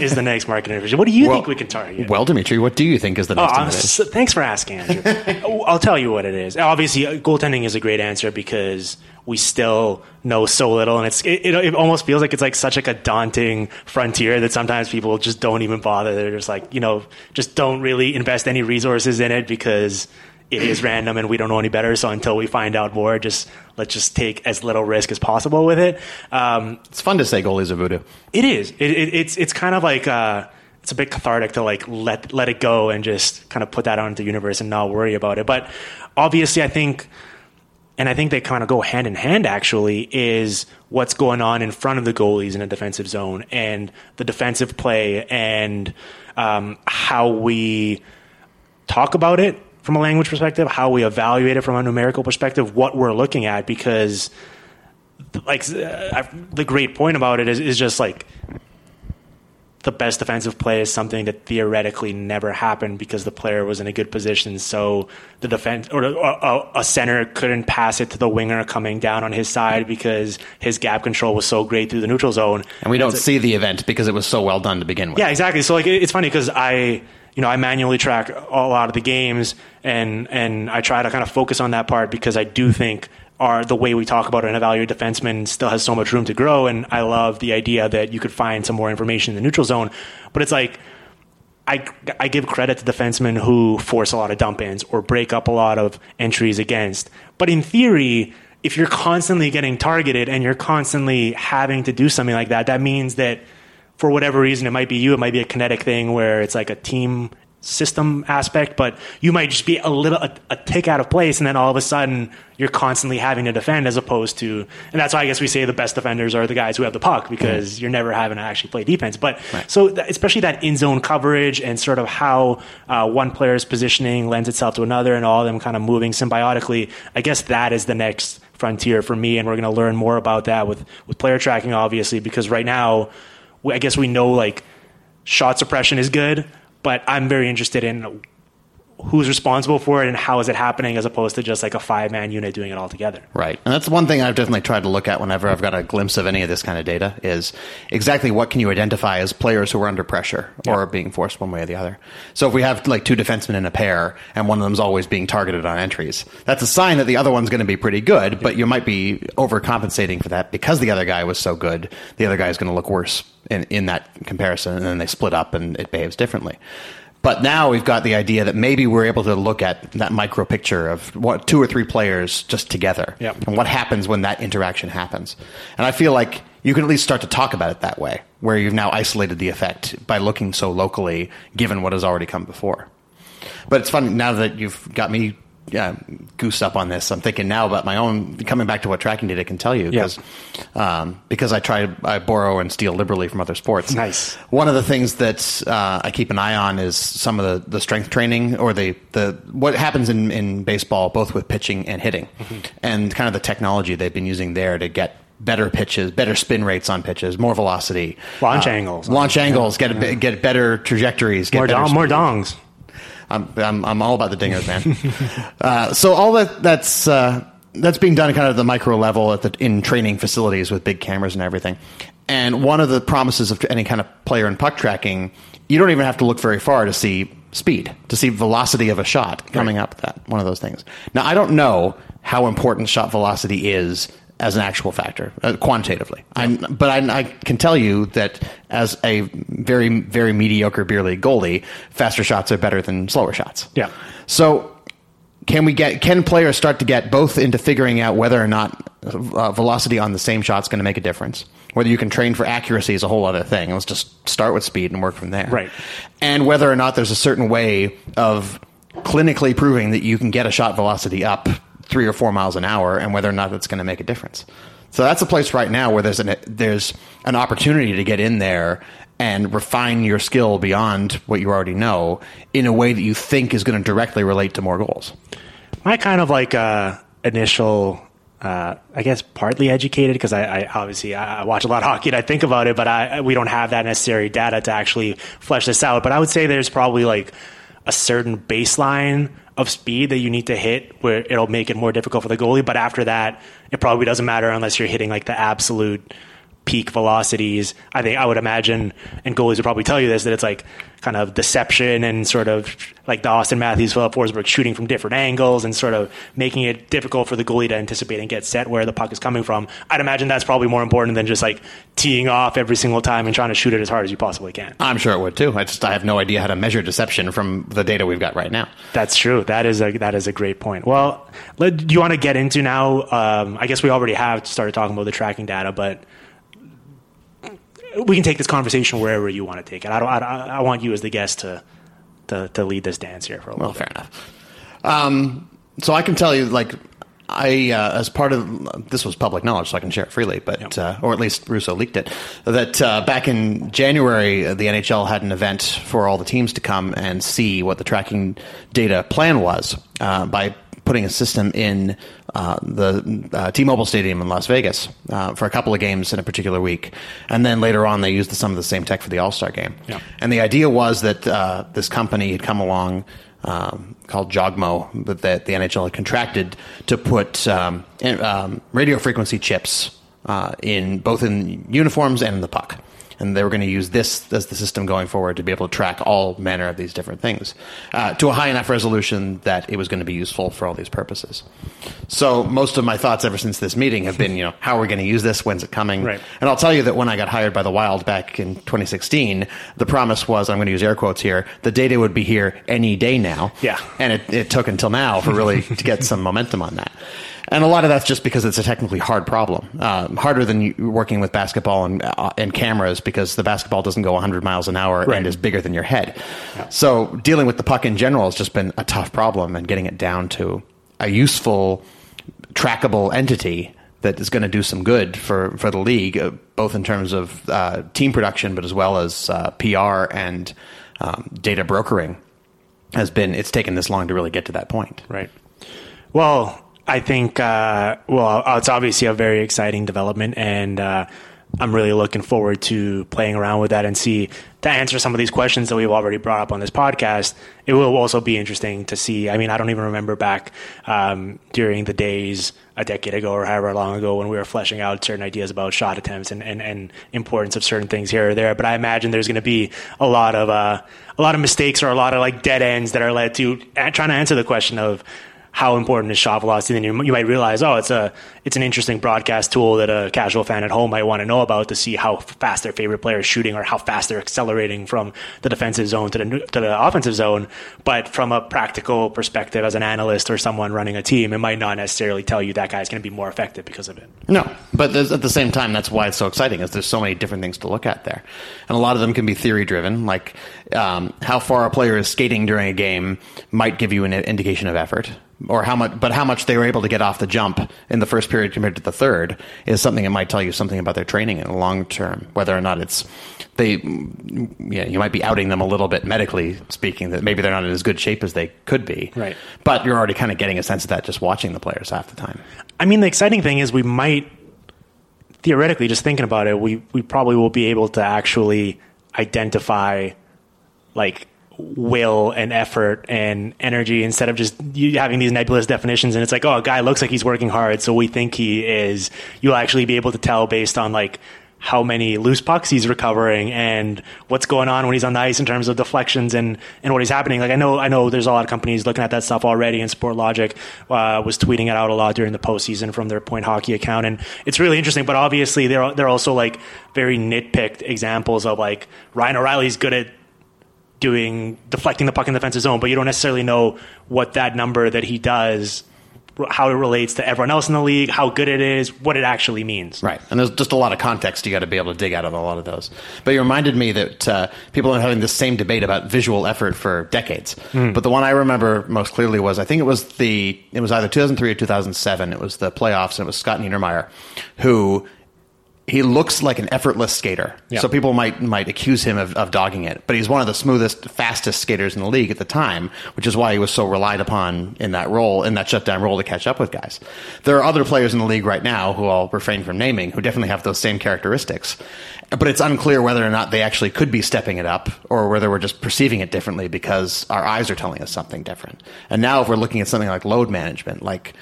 Speaker 1: is the next market division? What do you think we can target?"
Speaker 2: Well, Dimitri, what do you think is the
Speaker 1: Oh,
Speaker 2: next
Speaker 1: I'm
Speaker 2: innovation?
Speaker 1: s- thanks for asking, Andrew. I'll tell you what it is. Obviously, goaltending is a great answer because we still know so little, and it's it, it, it almost feels like it's like such like a daunting frontier that sometimes people just don't even bother. They're just like you know, just don't really invest any resources in it because it is random and we don't know any better. So until we find out more, just let's just take as little risk as possible with it. Um,
Speaker 2: It's fun to say goalies are voodoo.
Speaker 1: it is. It, it, it's it's kind of like uh, it's a bit cathartic to like let let it go and just kind of put that out into the universe and not worry about it. But obviously, I think, and I think they kind of go hand in hand. Actually, is what's going on in front of the goalies in a defensive zone and the defensive play and um, how we talk about it from a language perspective, how we evaluate it from a numerical perspective, what we're looking at, because like uh, the great point about it is, is just like the best defensive play is something that theoretically never happened because the player was in a good position. So the defense or a, a, center couldn't pass it to the winger coming down on his side because his gap control was so great through the neutral zone.
Speaker 2: And we don't see the event because it was so well done to begin with.
Speaker 1: yeah, exactly. So like it's funny because I you know I manually track a lot of the games and and I try to kind of focus on that part because I do think our the way we talk about an evaluated defenseman still has so much room to grow and I love the idea that you could find some more information in the neutral zone. But it's like I, I give credit to defensemen who force a lot of dump ins or break up a lot of entries against. But in theory, if you're constantly getting targeted and you're constantly having to do something like that, that means that for whatever reason, it might be you, it might be a kinetic thing where it's like a team system aspect, but you might just be a little a, a tick out of place, and then all of a sudden you're constantly having to defend as opposed to, and that's why I guess we say the best defenders are the guys who have the puck because you're never having to actually play defense. But so that, especially that in zone coverage and sort of how uh, one player's positioning lends itself to another, and all of them kind of moving symbiotically. I guess that is the next frontier for me, and we're going to learn more about that with with player tracking, obviously, because right now, I guess we know like shot suppression is good, but I'm very interested in who's responsible for it and how is it happening as opposed to just like a five man unit doing it all together.
Speaker 2: Right. And that's one thing I've definitely tried to look at whenever I've got a glimpse of any of this kind of data is exactly what can you identify as players who are under pressure or are being forced one way or the other. So if we have like two defensemen in a pair and one of them's always being targeted on entries, that's a sign that the other one's going to be pretty good, but you might be overcompensating for that because the other guy was so good. The other guy is going to look worse in, in that comparison and then they split up and it behaves differently. But now we've got the idea that maybe we're able to look at that micro picture of what two or three players just together
Speaker 1: Yep.
Speaker 2: and what happens when that interaction happens. And I feel like you can at least start to talk about it that way, where you've now isolated the effect by looking so locally, given what has already come before. But it's funny now that you've got me uh, goosed up on this. I'm thinking now about my own coming back to what tracking data can tell you because um, because I try I borrow and steal liberally from other sports.
Speaker 1: Nice.
Speaker 2: One of the things that uh, I keep an eye on is some of the, the strength training or the, the what happens in, in baseball, both with pitching and hitting, and kind of the technology they've been using there to get better pitches, better spin rates on pitches, more velocity,
Speaker 1: Launch
Speaker 2: uh,
Speaker 1: angles.
Speaker 2: launch angles, get a, get better trajectories, get
Speaker 1: More, dong, more dongs.
Speaker 2: I'm, I'm, I'm all about the dingers, man. uh, so all that that's uh, that's being done kind of at the micro level at the, in training facilities with big cameras and everything. And one of the promises of any kind of player and puck tracking, you don't even have to look very far to see speed, to see velocity of a shot coming up. That one of those things. Now I don't know how important shot velocity is as an actual factor uh, quantitatively. I'm, but I, I can tell you that as a very very mediocre beer league goalie, faster shots are better than slower shots.
Speaker 1: Yeah.
Speaker 2: So can we get can players start to get both into figuring out whether or not uh, velocity on the same shot is going to make a difference? Whether you can train for accuracy is a whole other thing. Let's just start with speed and work from there.
Speaker 1: Right.
Speaker 2: And whether or not there's a certain way of clinically proving that you can get a shot velocity up three or four miles an hour, and whether or not that's going to make a difference. So that's a place right now where there's an there's an opportunity to get in there and refine your skill beyond what you already know in a way that you think is going to directly relate to more goals.
Speaker 1: My kind of like uh, initial uh, I guess partly educated because I, I, obviously I watch a lot of hockey and I think about it, but I, we don't have that necessary data to actually flesh this out. But I would say there's probably like a certain baseline of speed that you need to hit where it'll make it more difficult for the goalie. But after that, it probably doesn't matter unless you're hitting like the absolute peak velocities. I think I would imagine, and goalies would probably tell you this, that it's like kind of deception and sort of like the Auston Matthews, Filip Forsberg shooting from different angles and sort of making it difficult for the goalie to anticipate and get set where the puck is coming from. I'd imagine that's probably more important than just like teeing off every single time and trying to shoot it as hard as you possibly can.
Speaker 2: I'm sure it would too. I just I have no idea how to measure deception from the data we've got right now.
Speaker 1: That's true. That is a that is a great point. Well, let, do you want to get into now? Um, I guess we already have started talking about the tracking data, but we can take this conversation wherever you want to take it. I don't. I, I want you as the guest to to, to lead this dance here for a
Speaker 2: Well,
Speaker 1: little
Speaker 2: fair enough. Um, so I can tell you, like, I uh, as part of this was public knowledge, so I can share it freely, but
Speaker 1: Yep.
Speaker 2: uh, or at least Russo leaked it. That uh, back in January, uh, the NHL had an event for all the teams to come and see what the tracking data plan was uh, by putting a system in uh, the uh, T-Mobile Stadium in Las Vegas uh, for a couple of games in a particular week, and then later on they used some of the same tech for the All Star game.
Speaker 1: Yeah.
Speaker 2: And the idea was that uh, this company had come along um, called Jogmo that the, the NHL had contracted to put um, in, um, radio frequency chips uh, in both in uniforms and in the puck. And they were going to use this as the system going forward to be able to track all manner of these different things uh, to a high enough resolution that it was going to be useful for all these purposes. So most of my thoughts ever since this meeting have been, you know, how are we going to use this? When's it coming?
Speaker 1: Right.
Speaker 2: And I'll tell you that when I got hired by the Wild back in 2016, the promise was, I'm going to use air quotes here, the data would be here any day now.
Speaker 1: Yeah.
Speaker 2: And it, it took until now for really to get some momentum on that. And a lot of that's just because it's a technically hard problem, um, harder than you, working with basketball and, uh, and cameras because the basketball doesn't go 100 miles an hour
Speaker 1: Right.
Speaker 2: and is bigger than your head. So dealing with the puck in general has just been a tough problem, and getting it down to a useful, trackable entity that is going to do some good for, for the league, uh, both in terms of uh, team production, but as well as uh, PR and um, data brokering, has been. It's taken this long to really get to that point.
Speaker 1: Right. Well, I think, uh, well, it's obviously a very exciting development, and uh, I'm really looking forward to playing around with that and see to answer some of these questions that we've already brought up on this podcast. It will also be interesting to see. I mean, I don't even remember back um, during the days a decade ago or however long ago when we were fleshing out certain ideas about shot attempts and, and, and importance of certain things here or there. But I imagine there's going to be a lot of uh, a lot of mistakes or a lot of like dead ends that are led to trying to answer the question of how important is shot velocity, then you, you might realize, oh, it's a it's an interesting broadcast tool that a casual fan at home might want to know about to see how fast their favorite player is shooting or how fast they're accelerating from the defensive zone to the to the offensive zone. But from a practical perspective, as an analyst or someone running a team, it might not necessarily tell you that guy's going to be more effective because of it.
Speaker 2: No, but at the same time, that's why it's so exciting. Is there's so many different things to look at there, and a lot of them can be theory driven. Like um, how far a player is skating during a game might give you an indication of effort, or how much. But how much they were able to get off the jump in the first period compared to the third is something that might tell you something about their training in the long term. Whether or not it's they, yeah, you might be outing them a little bit medically speaking that maybe they're not in as good shape as they could be.
Speaker 1: Right.
Speaker 2: But you're already kind of getting a sense of that just watching the players half the time.
Speaker 1: I mean, the exciting thing is we might theoretically, just thinking about it, we we probably will be able to actually identify like will and effort and energy instead of just you having these nebulous definitions and it's like oh a guy looks like he's working hard so we think he is you'll actually be able to tell based on like how many loose pucks he's recovering and what's going on when he's on the ice in terms of deflections and, and what he's happening. Like I know I know there's a lot of companies looking at that stuff already and Sportlogiq uh, was tweeting it out a lot during the postseason from their point hockey account and it's really interesting. But obviously they're they're also like very nitpicked examples of like Ryan O'Reilly's good at doing deflecting the puck in the defensive zone, but you don't necessarily know what that number that he does how it relates to everyone else in the league, how good it is, what it actually means.
Speaker 2: Right. And there's just a lot of context you got to be able to dig out of a lot of those. But you reminded me that uh, people are having this same debate about visual effort for decades. But the one I remember most clearly was I think it was the it was either 2003 or 2007. It was the playoffs and it was Scott Niedermayer who he looks like an effortless skater.
Speaker 1: Yeah.
Speaker 2: So people might might accuse him of, of dogging it, but he's one of the smoothest, fastest skaters in the league at the time, which is why he was so relied upon in that role, in that shutdown role to catch up with guys. There are other players in the league right now who I'll refrain from naming who definitely have those same characteristics, but it's unclear whether or not they actually could be stepping it up or whether we're just perceiving it differently because our eyes are telling us something different. And now if we're looking at something like load management, like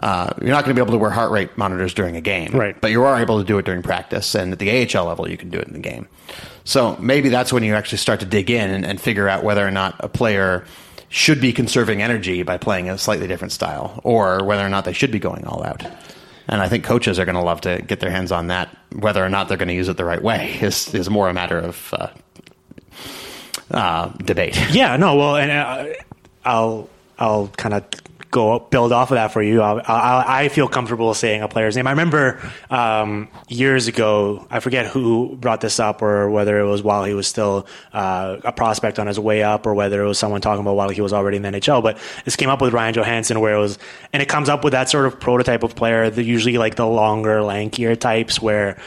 Speaker 2: uh, you're not going to be able to wear heart rate monitors during a game,
Speaker 1: Right.
Speaker 2: But you are able to do it during practice, and at the AHL level, you can do it in the game. So maybe that's when you actually start to dig in and, and figure out whether or not a player should be conserving energy by playing a slightly different style, or whether or not they should be going all out. And I think coaches are going to love to get their hands on that. Whether or not they're going to use it the right way is is more a matter of uh, uh, debate.
Speaker 1: Yeah, no, well, and uh, I'll I'll kind of go build off of that for you. I'll, I'll, I feel comfortable saying a player's name. I remember um, years ago, I forget who brought this up, or whether it was while he was still uh, a prospect on his way up, or whether it was someone talking about while he was already in the NHL. But this came up with Ryan Johansen, where it was, and it comes up with that sort of prototype of player, the, usually like the longer, lankier types, where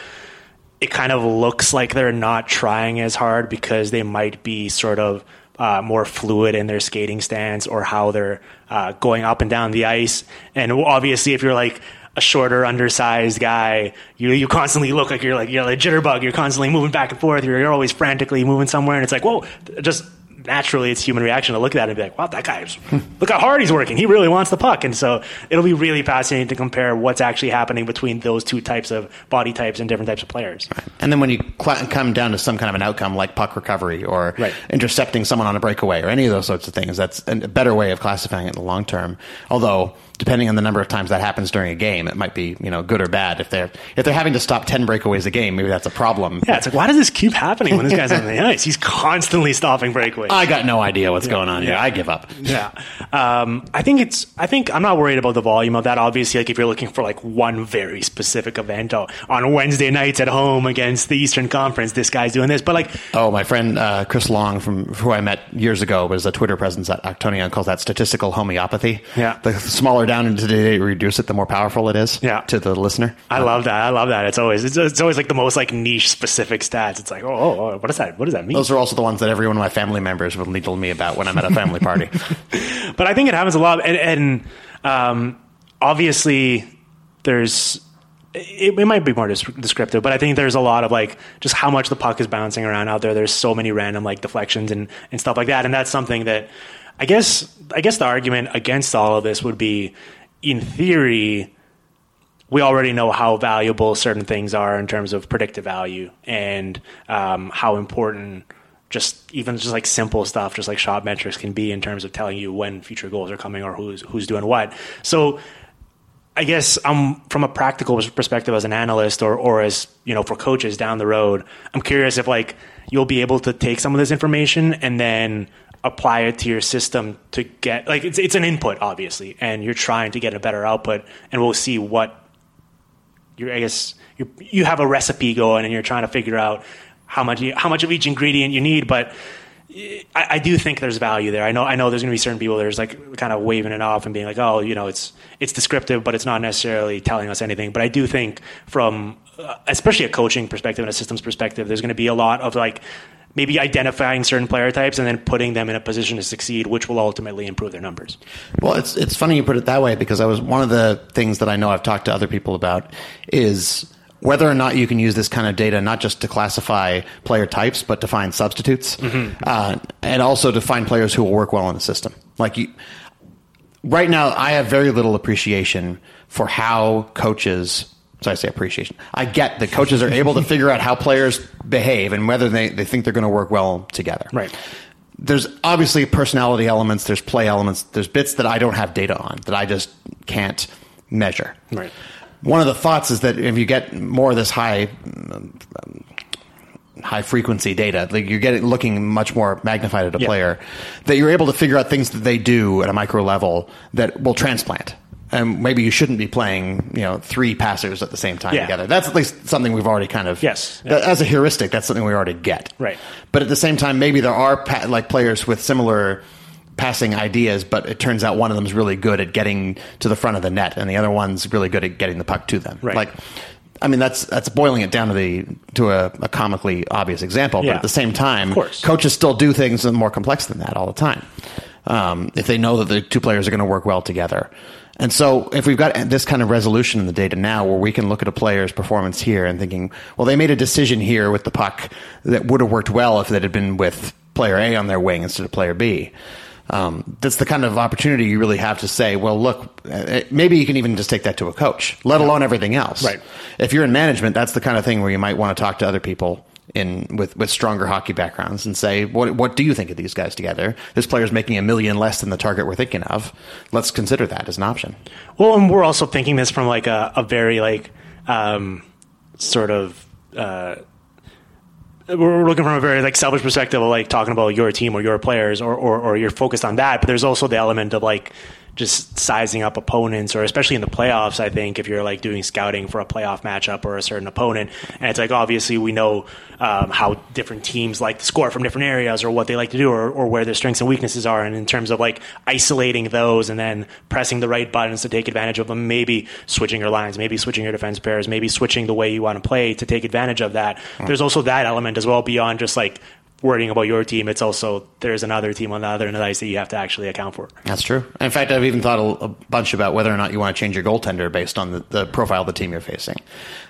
Speaker 1: it kind of looks like they're not trying as hard because they might be sort of uh, more fluid in their skating stance or how they're uh, going up and down the ice. And obviously, if you're like a shorter, undersized guy, you you constantly look like you're like you're like a jitterbug. You're constantly moving back and forth. You're, you're always frantically moving somewhere, and it's like, whoa, just naturally, it's human reaction to look at that and be like, wow, that guy's look how hard he's working. He really wants the puck, and so it'll be really fascinating to compare what's actually happening between those two types of body types and different types of players.
Speaker 2: And then when you come down to some kind of an outcome like puck recovery or
Speaker 1: Right.
Speaker 2: intercepting someone on a breakaway or any of those sorts of things, that's a better way of classifying it in the long term. Although, depending on the number of times that happens during a game, it might be you know good or bad. If they're if they're having to stop ten breakaways a game, maybe that's a problem.
Speaker 1: Yeah, it's like, why does this keep happening when this guy's on the ice? He's constantly stopping breakaways.
Speaker 2: I got no idea what's going on here.
Speaker 1: Yeah.
Speaker 2: I give up.
Speaker 1: Yeah. Um, I think it's, I think I'm not worried about the volume of that. Obviously, like if you're looking for like one very specific event oh, on Wednesday nights at home against the Eastern Conference, this guy's doing this. But like,
Speaker 2: Oh, my friend uh, Chris Long, from who I met years ago, was a Twitter presence at Actonian calls that statistical homeopathy.
Speaker 1: Yeah.
Speaker 2: the smaller down into the reduce it, the more powerful it is.
Speaker 1: Yeah.
Speaker 2: to the listener.
Speaker 1: I love that. I love that. It's always, it's, it's always like the most like niche specific stats. It's like, oh, oh, oh, what does that, what does that mean?
Speaker 2: Those are also the ones that every one of my family members will needle me about when I'm at a family party.
Speaker 1: but I think it happens a lot. And, and um, obviously, there's it, it might be more descriptive, but I think there's a lot of like just how much the puck is bouncing around out there. There's so many random like deflections and, and stuff like that, and that's something that I guess I guess the argument against all of this would be, in theory, we already know how valuable certain things are in terms of predictive value and um, how important just even just like simple stuff, just like shot metrics can be in terms of telling you when future goals are coming or who's who's doing what. So I guess I'm from a practical perspective as an analyst or or as you know for coaches down the road. I'm curious if like you'll be able to take some of this information and then apply it to your system to get like it's it's an input obviously, and you're trying to get a better output, and we'll see what you I guess you you have a recipe going and you're trying to figure out how much you, how much of each ingredient you need, but. I, I do think there's value there. I know. I know there's going to be certain people there's like kind of waving it off and being like, "Oh, you know, it's it's descriptive, but it's not necessarily telling us anything." But I do think, from uh, especially a coaching perspective and a systems perspective, there's going to be a lot of like maybe identifying certain player types and then putting them in a position to succeed, which will ultimately improve their numbers.
Speaker 2: Well, it's it's funny you put it that way because I was one of the things that I know I've talked to other people about is whether or not you can use this kind of data not just to classify player types but to find substitutes uh, and also to find players who will work well in the system. Like you, right now, I have very little appreciation for how coaches. So I say appreciation. I get that coaches are able to figure out how players behave and whether they, they think they're going to work well together
Speaker 1: Right.
Speaker 2: there's obviously personality elements, there's play elements, there's bits that I don't have data on that I just can't measure.
Speaker 1: Right.
Speaker 2: One of the thoughts is that if you get more of this high um, high frequency data, like you're getting looking much more magnified at a
Speaker 1: Yeah.
Speaker 2: player, that you're able to figure out things that they do at a micro level that will transplant. And maybe you shouldn't be playing, you know, three passers at the same time
Speaker 1: Yeah.
Speaker 2: together. That's at least something we've already kind of
Speaker 1: Yes.
Speaker 2: that- as a heuristic. That's something we already get.
Speaker 1: Right.
Speaker 2: But at the same time, maybe there are pa- like players with similar passing ideas, but it turns out one of them is really good at getting to the front of the net, and the other one's really good at getting the puck to them.
Speaker 1: Right.
Speaker 2: Like, I mean, that's that's boiling it down to the to a, a comically obvious example,
Speaker 1: Yeah.
Speaker 2: but at the same time, coaches still do things more complex than that all the time. Um, if they know that the two players are going to work well together, and so if we've got this kind of resolution in the data now, where we can look at a player's performance here and thinking, well, they made a decision here with the puck that would have worked well if it had been with player A on their wing instead of player B. Um, that's the kind of opportunity you really have to say, well, look, uh, maybe you can even just take that to a coach, let alone everything else.
Speaker 1: Right.
Speaker 2: If you're in management, that's the kind of thing where you might want to talk to other people in with, with stronger hockey backgrounds and say, what what do you think of these guys together? This player is making a million less than the target we're thinking of. Let's consider that as an option.
Speaker 1: Well, and we're also thinking this from like a, a very like um, sort of uh, we're looking from a very like selfish perspective of like talking about your team or your players or, or or you're focused on that. But there's also the element of like just sizing up opponents or especially in the playoffs, I think if you're like doing scouting for a playoff matchup or a certain opponent, and it's like obviously we know um, how different teams like to score from different areas or what they like to do or, or where their strengths and weaknesses are, and in terms of like isolating those and then pressing the right buttons to take advantage of them, maybe switching your lines, maybe switching your defense pairs, maybe switching the way you want to play to take advantage of that. There's also that element as well beyond just like worrying about your team. It's also there's another team on the other end of the ice that you have to actually account for.
Speaker 2: That's true. In fact, I've even thought a, a bunch about whether or not you want to change your goaltender based on the, the profile of the team you're facing.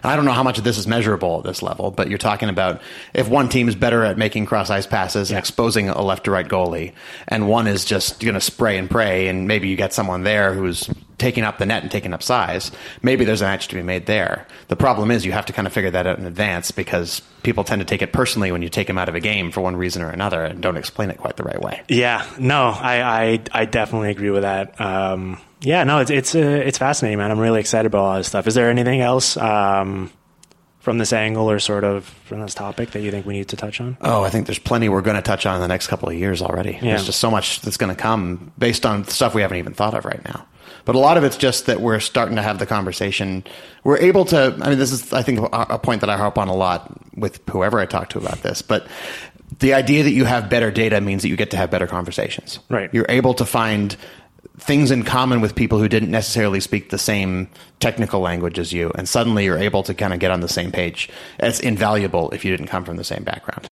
Speaker 2: And I don't know how much of this is measurable at this level, but you're talking about if one team is better at making cross ice passes and exposing a left to right goalie, and one is just going to spray and pray, and maybe you get someone there who's taking up the net and taking up size, maybe there's a match to be made there. The problem is you have to kind of figure that out in advance because people tend to take it personally when you take them out of a game for one reason or another and don't explain it quite the right way.
Speaker 1: Yeah, no, I I, I definitely agree with that. Um, yeah, no, it's it's uh, it's fascinating, man. I'm really excited about all this stuff. Is there anything else um, from this angle or sort of from this topic that you think we need to touch on?
Speaker 2: Oh, I think there's plenty we're going to touch on in the next couple of years already.
Speaker 1: Yeah.
Speaker 2: There's just so much that's going to come based on stuff we haven't even thought of right now. But a lot of it's just that we're starting to have the conversation. We're able to. I mean, this is I think a a point that I harp on a lot with whoever I talk to about this. But the idea that you have better data means that you get to have better conversations.
Speaker 1: Right.
Speaker 2: You're able to find things in common with people who didn't necessarily speak the same technical language as you, and suddenly you're able to kind of get on the same page. It's invaluable if you didn't come from the same background.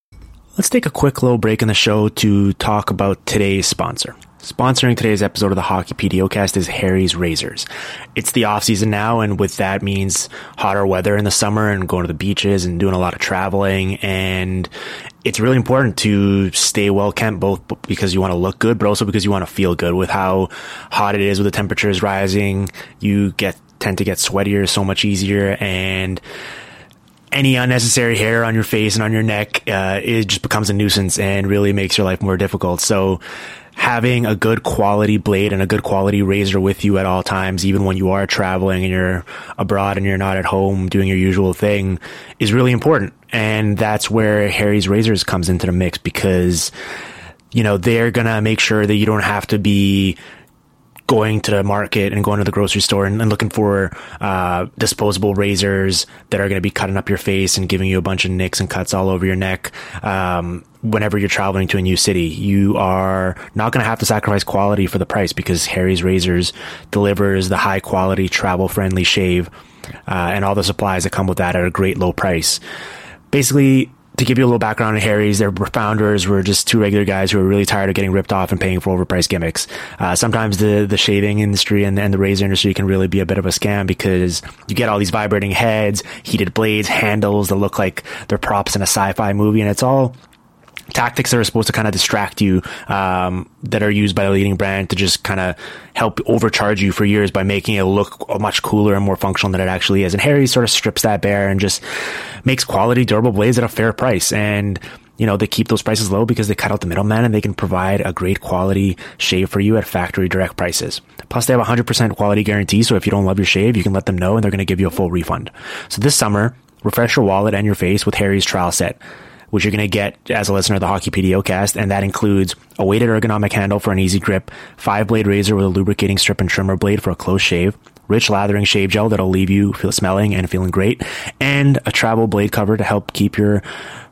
Speaker 1: Let's take a quick little break in the show to talk about today's sponsor. Sponsoring today's episode of the Hockey PDOcast is Harry's Razors. It's the off season now, and with that means hotter weather in the summer and going to the beaches and doing a lot of traveling. And it's really important to stay well kept, both because you want to look good, but also because you want to feel good with how hot it is with the temperatures rising. You get tend to get sweatier so much easier and any unnecessary hair on your face and on your neck, uh, it just becomes a nuisance and really makes your life more difficult. So having a good quality blade and a good quality razor with you at all times, even when you are traveling and you're abroad and you're not at home doing your usual thing is really important. And that's where Harry's razors comes into the mix because, you know, they're going to make sure that you don't have to be going to the market and going to the grocery store and, and looking for uh, disposable razors that are going to be cutting up your face and giving you a bunch of nicks and cuts all over your neck. Um, whenever you're traveling to a new city, you are not going to have to sacrifice quality for the price because Harry's Razors delivers the high quality, travel friendly shave uh, and all the supplies that come with that at a great low price. Basically, to give you a little background on Harry's, their founders were just two regular guys who were really tired of getting ripped off and paying for overpriced gimmicks. Uh, sometimes the, the shaving industry and, and the razor industry can really be a bit of a scam because you get all these vibrating heads, heated blades, handles that look like they're props in a sci-fi movie, and it's all tactics that are supposed to kind of distract you um, that are used by the leading brand to just kind of help overcharge you for years by making it look much cooler and more functional than it actually is. And Harry sort of strips that bare and just makes quality, durable blades at a fair price. And you know, they keep those prices low because they cut out the middleman and they can provide a great quality shave for you at factory direct prices. Plus, they have a 100% quality guarantee. So if you don't love your shave, you can let them know and they're going to give you a full refund. So this summer, refresh your wallet and your face with Harry's trial set which you're going to get as a listener of the Hockey PDOcast, and that includes a weighted ergonomic handle for an easy grip, five blade razor with a lubricating strip and trimmer blade for a close shave, rich lathering shave gel that'll leave you feel smelling and feeling great, and a travel blade cover to help keep your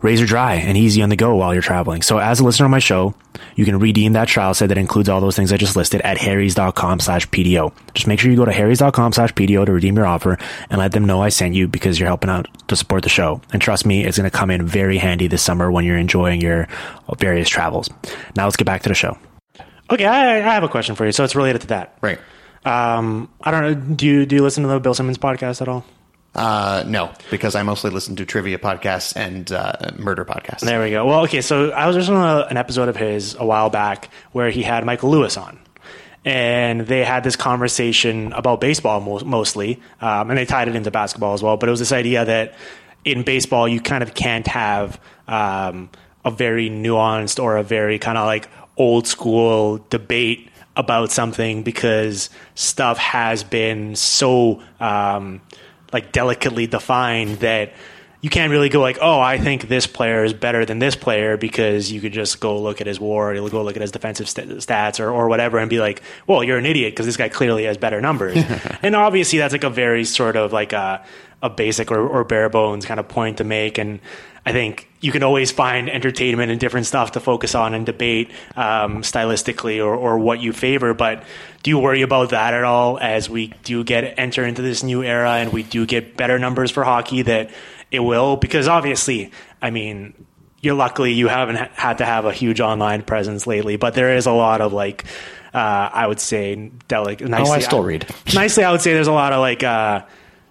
Speaker 1: razor dry and easy on the go while you're traveling. So as a listener on my show, you can redeem that trial set that includes all those things I just listed at harrys.com slash PDO. Just make sure you go to harrys.com slash PDO to redeem your offer and let them know I sent you because you're helping out to support the show. And trust me, it's going to come in very handy this summer when you're enjoying your various travels. Now let's get back to the show. Okay, I, I have a question for you. So it's related to that.
Speaker 2: Right.
Speaker 1: Um, I don't know. Do you do you listen to the Bill Simmons podcast at all?
Speaker 2: Uh, no, because I mostly listen to trivia podcasts and uh, murder podcasts.
Speaker 1: There we go. Well, okay. So I was listening to an episode of his a while back where he had Michael Lewis on, and they had this conversation about baseball mo- mostly, um, and they tied it into basketball as well. But it was this idea that in baseball you kind of can't have um, a very nuanced or a very kind of like old school debate about something because stuff has been so um, like delicately defined that you can't really go like, oh, I think this player is better than this player because you could just go look at his WAR, you'll go look at his defensive st- stats or, or whatever, and be like, well, you're an idiot because this guy clearly has better numbers. and obviously, that's like a very sort of like a, a basic or, or bare bones kind of point to make. And I think you can always find entertainment and different stuff to focus on and debate um, stylistically or, or what you favor. But do you worry about that at all as we do get enter into this new era and we do get better numbers for hockey that it will? Because obviously, I mean, you're luckily you haven't had to have a huge online presence lately, but there is a lot of like, uh, I would say, delicate. Nicely,
Speaker 2: Oh, I still read.
Speaker 1: nicely, I would say there's a lot of like uh,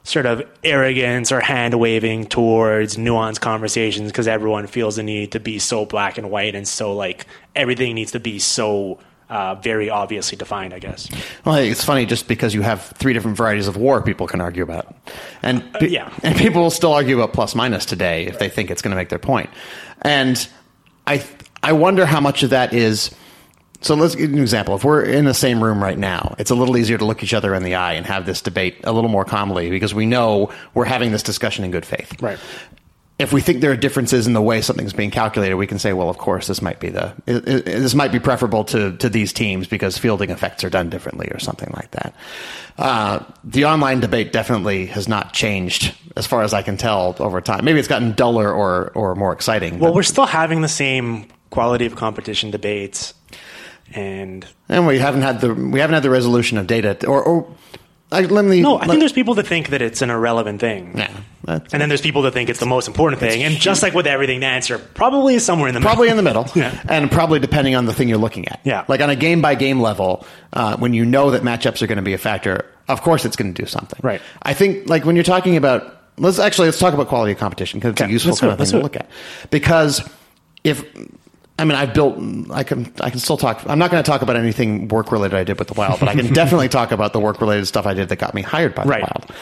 Speaker 1: sort of arrogance or hand waving towards nuanced conversations because everyone feels the need to be so black and white and so like everything needs to be so uh, very obviously defined. I guess.
Speaker 2: Well, it's funny just because you have three different varieties of WAR people can argue about, and pe-
Speaker 1: yeah.
Speaker 2: and people will still argue about plus minus today if they think it's going to make their point. And I I wonder how much of that is. So let's give an example. If we're in the same room right now, it's a little easier to look each other in the eye and have this debate a little more calmly because we know we're having this discussion in good faith.
Speaker 1: Right.
Speaker 2: If we think there are differences in the way something's being calculated, we can say, well, of course, this might be the it, it, this might be preferable to to these teams because fielding effects are done differently or something like that. Uh, the online debate definitely has not changed as far as I can tell over time. Maybe it's gotten duller or or more exciting.
Speaker 1: Well, we're still having the same quality of competition debates, and
Speaker 2: and we haven't had the we haven't had the resolution of data or or I, let me
Speaker 1: no, I
Speaker 2: let-
Speaker 1: think there's people that think that it's an irrelevant thing.
Speaker 2: yeah,
Speaker 1: And then there's people that think it's the most important thing. And just like with everything, the answer probably is somewhere in the middle.
Speaker 2: probably in the middle,
Speaker 1: Yeah.
Speaker 2: and probably depending on the thing you're looking at.
Speaker 1: Yeah.
Speaker 2: like on a game by game level, uh, when you know that matchups are going to be a factor, of course it's going to do something.
Speaker 1: Right.
Speaker 2: I think like when you're talking about let's actually let's talk about quality of competition because it's
Speaker 1: Okay,
Speaker 2: a useful
Speaker 1: let's
Speaker 2: kind of thing to look at. Because if I mean, I've built. I can. I can still talk. I'm not going to talk about anything work related I did with the Wild, but I can definitely talk about the work related stuff I did that got me hired by the
Speaker 1: Right.
Speaker 2: Wild.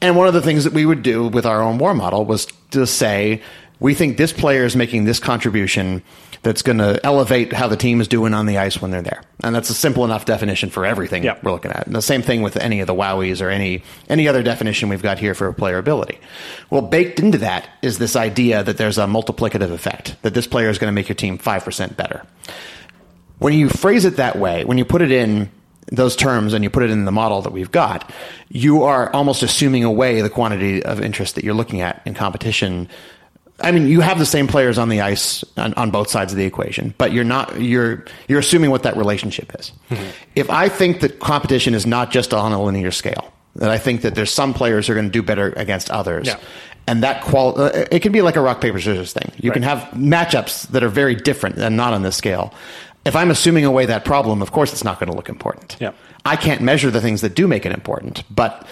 Speaker 2: And one of the things that we would do with our own WAR model was to say, we think this player is making this contribution that's going to elevate how the team is doing on the ice when they're there. And that's a simple enough definition for everything
Speaker 1: Yep.
Speaker 2: we're looking at. And the same thing with any of the WOWYs or any any other definition we've got here for a player ability. Well, baked into that is this idea that there's a multiplicative effect that this player is going to make your team five percent better. When you phrase it that way, when you put it in those terms and you put it in the model that we've got, you are almost assuming away the quantity of interest that you're looking at in competition. I mean, you have the same players on the ice on, on both sides of the equation, but you're not you're you're assuming what that relationship is. If I think that competition is not just on a linear scale, that I think that there's some players who are going to do better against others,
Speaker 1: Yeah.
Speaker 2: and that qual uh, it can be like a rock paper scissors thing. You can have matchups that are very different and not on this scale. If I'm assuming away that problem, of course it's not going to look important.
Speaker 1: Yeah.
Speaker 2: I can't measure the things that do make it important, but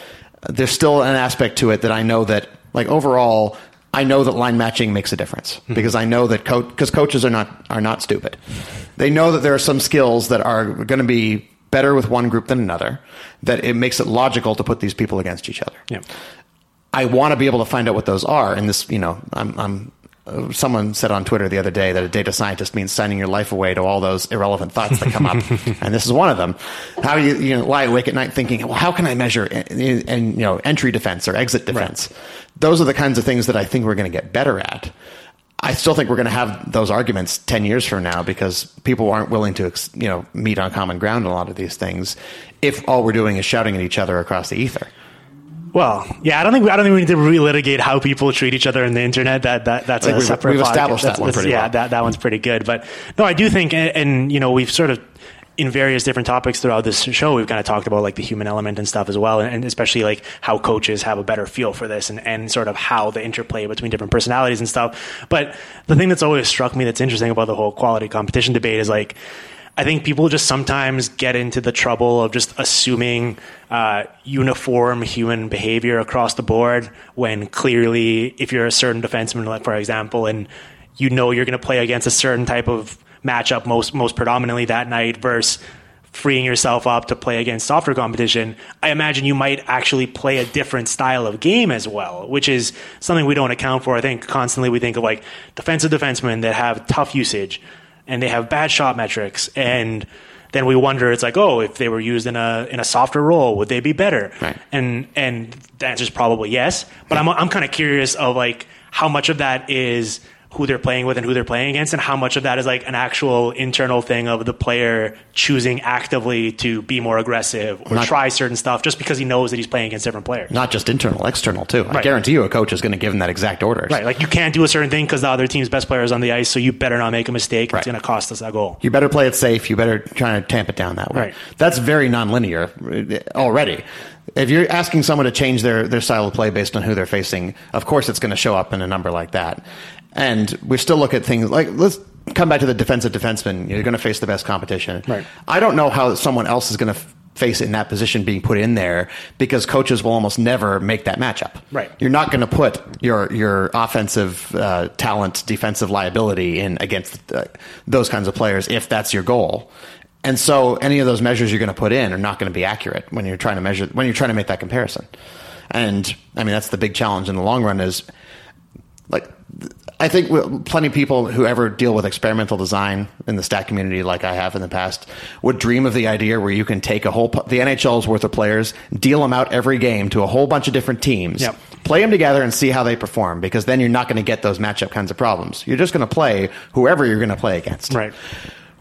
Speaker 2: there's still an aspect to it that I know that, like overall, I know that line matching makes a difference hmm. because I know that coach because coaches are not are not stupid. They know that there are some skills that are going to be better with one group than another. That it makes it logical to put these people against each other.
Speaker 1: Yeah.
Speaker 2: I want to be able to find out what those are. And this, you know, I'm, I'm uh, someone said on Twitter the other day that a data scientist means signing your life away to all those irrelevant thoughts that come up, and this is one of them. How you you know, lie awake at night thinking, well, how can I measure and, and you know entry defense or exit defense? Those are the kinds of things that I think we're going to get better at. I still think we're going to have those arguments 10 years from now because people aren't willing to, you know, meet on common ground in a lot of these things if all we're doing is shouting at each other across the ether.
Speaker 1: Well, yeah, I don't think I don't think we need to relitigate how people treat each other in the internet. That that that's a
Speaker 2: we've,
Speaker 1: separate.
Speaker 2: We've
Speaker 1: podcast.
Speaker 2: established
Speaker 1: that's,
Speaker 2: that one pretty
Speaker 1: yeah,
Speaker 2: well.
Speaker 1: that that one's pretty good. But no, I do think, and, and you know, we've sort of in various different topics throughout this show, we've kind of talked about like the human element and stuff as well, and, and especially like how coaches have a better feel for this, and and sort of how the interplay between different personalities and stuff. But the thing that's always struck me that's interesting about the whole quality competition debate is like I think people just sometimes get into the trouble of just assuming uh, uniform human behavior across the board when clearly, if you're a certain defenseman, like for example, and you know you're going to play against a certain type of matchup most most predominantly that night versus freeing yourself up to play against softer competition, I imagine you might actually play a different style of game as well, which is something we don't account for. I think constantly we think of like defensive defensemen that have tough usage and they have bad shot metrics and then we wonder it's like oh if they were used in a in a softer role would they be better
Speaker 2: right.
Speaker 1: and and the answer is probably yes but i'm i'm kind of curious of like how much of that is who they're playing with and who they're playing against, and how much of that is like an actual internal thing of the player choosing actively to be more aggressive or
Speaker 2: Not-
Speaker 1: try certain stuff just because he knows that he's playing against different players.
Speaker 2: Not just internal, external too. I guarantee you a coach is going to give him that exact order.
Speaker 1: Right, like you can't do a certain thing because the other team's best player is on the ice, so you better not make a mistake.
Speaker 2: Right.
Speaker 1: It's going to cost us a goal.
Speaker 2: You better play it safe. You better try to tamp it down that way.
Speaker 1: Right.
Speaker 2: That's very nonlinear uh, already. If you're asking someone to change their, their style of play based on who they're facing, of course it's going to show up in a number like that. And we still look at things like let's come back to the defensive defenseman. You're going to face the best competition.
Speaker 1: Right.
Speaker 2: I don't know how someone else is going to f- face it in that position being put in there because coaches will almost never make that matchup.
Speaker 1: Right.
Speaker 2: You're not going to put your your offensive uh, talent, defensive liability in against uh, those kinds of players if that's your goal. And so any of those measures you're going to put in are not going to be accurate when you're trying to measure when you're trying to make that comparison. And I mean that's the big challenge in the long run is like I think plenty of people who ever deal with experimental design in the stat community, like I have in the past, would dream of the idea where you can take a whole the NHL's worth of players, deal them out every game to a whole bunch of different teams,
Speaker 1: Yep.
Speaker 2: play them together and see how they perform. Because then you're not going to get those matchup kinds of problems. You're just going to play whoever you're going to play against.
Speaker 1: Right.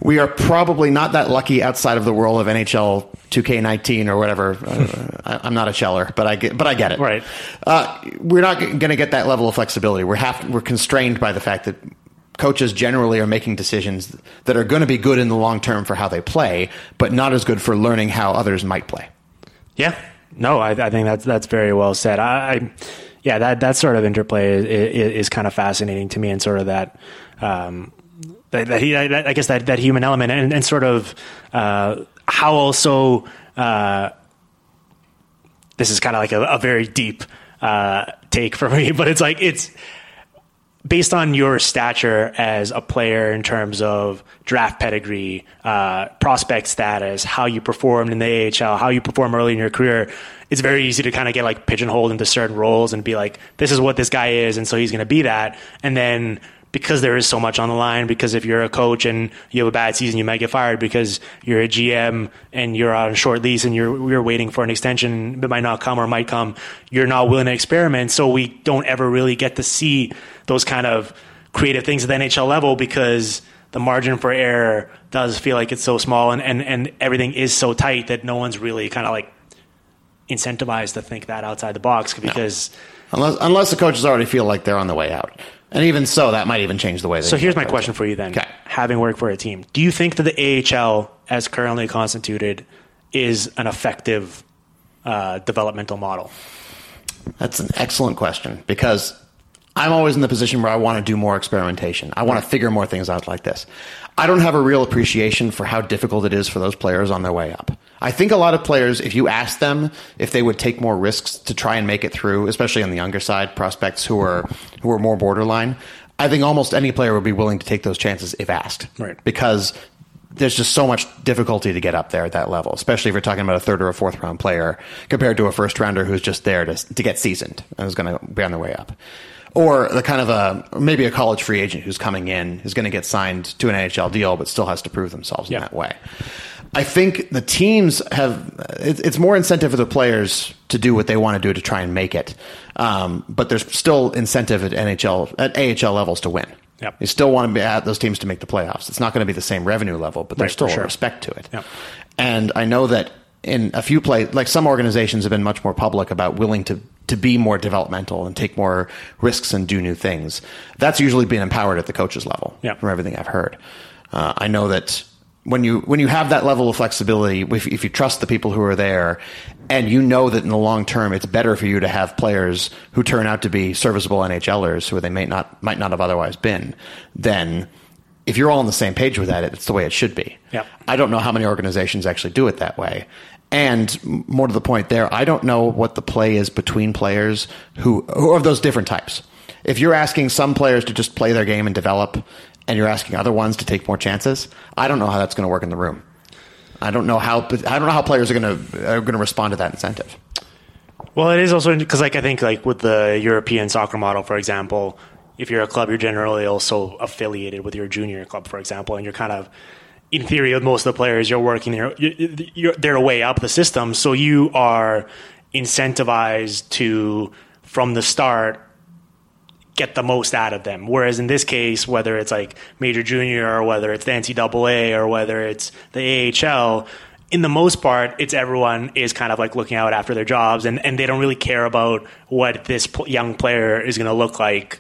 Speaker 2: We are probably not that lucky outside of the world of NHL 2K19 or whatever. Uh, I, I'm not a cheller, but I get, but I get it.
Speaker 1: Right.
Speaker 2: Uh, we're not going to get that level of flexibility. We're have we're constrained by the fact that coaches generally are making decisions that are going to be good in the long term for how they play, but not as good for learning how others might play.
Speaker 1: Yeah, no, I, I think that's that's very well said. I, I yeah, that that sort of interplay is, is, is kind of fascinating to me, and sort of that. Um, that, that I I guess that, that human element, and, and sort of uh, how also uh, this is kind of like a, a very deep uh, take for me, but it's like it's based on your stature as a player in terms of draft pedigree, uh, prospect status, how you performed in the AHL, how you perform early in your career, it's very easy to kind of get like pigeonholed into certain roles and be like, this is what this guy is, and so he's going to be that. And then because there is so much on the line, because if you're a coach and you have a bad season, you might get fired because you're a GM and you're on a short lease and you're you're waiting for an extension that might not come or might come. You're not willing to experiment, so we don't ever really get to see those kind of creative things at the NHL level because the margin for error does feel like it's so small and, and, and everything is so tight that no one's really kind of like incentivized to think that outside the box because
Speaker 2: Unless unless the coaches already feel like they're on the way out, and even so, that might even change the way. They
Speaker 1: So here's my question for you then.
Speaker 2: Okay.
Speaker 1: Having worked for a team, do you think that the AHL, as currently constituted, is an effective uh, developmental model?
Speaker 2: That's an excellent question because I'm always in the position where I want to do more experimentation. I want to figure more things out like this. I don't have a real appreciation for how difficult it is for those players on their way up. I think a lot of players, if you ask them if they would take more risks to try and make it through, especially on the younger side, prospects who are who are more borderline, I think almost any player would be willing to take those chances if asked.
Speaker 1: Right.
Speaker 2: Because there's just so much difficulty to get up there at that level, especially if you're talking about a third or a fourth round player compared to a first rounder who's just there to, to get seasoned and is going to be on their way up. Or the kind of a, maybe a college free agent who's coming in, is going to get signed to an NHL deal, but still has to prove themselves
Speaker 1: Yeah.
Speaker 2: in that way. I think the teams have, it's more incentive for the players to do what they want to do to try and make it. Um, but there's still incentive at NHL, at AHL levels to win.
Speaker 1: Yep.
Speaker 2: You still want to be at those teams to make the playoffs. It's not going to be the same revenue level, but there's
Speaker 1: Right,
Speaker 2: still
Speaker 1: sure.
Speaker 2: respect to it.
Speaker 1: Yep.
Speaker 2: And I know that in a few places, like some organizations have been much more public about willing to to be more developmental and take more risks and do new things. That's usually been empowered at the coaches level.
Speaker 1: Yeah.
Speaker 2: From everything I've heard, uh, I know that when you when you have that level of flexibility, if, if you trust the people who are there, and you know that in the long term it's better for you to have players who turn out to be serviceable NHLers who they may not might not have otherwise been, then if you're all on the same page with that, it's the way it should be.
Speaker 1: Yep.
Speaker 2: I don't know how many organizations actually do it that way. And more to the point there, I don't know what the play is between players who, who are of those different types. If you're asking some players to just play their game and develop, and you're asking other ones to take more chances, I don't know how that's going to work in the room. I don't know how I don't know how players are going to are going to respond to that incentive.
Speaker 1: Well, it is also because, like, I think, like with the European soccer model, for example, if you're a club, you're generally also affiliated with your junior club, for example, and you're kind of, in theory, with most of the players, you're working there, they're way up the system, so you are incentivized to, from the start, get the most out of them. Whereas in this case, whether it's like major junior or whether it's the NCAA or whether it's the AHL, in the most part, it's everyone is kind of like looking out after their jobs and, and they don't really care about what this young player is going to look like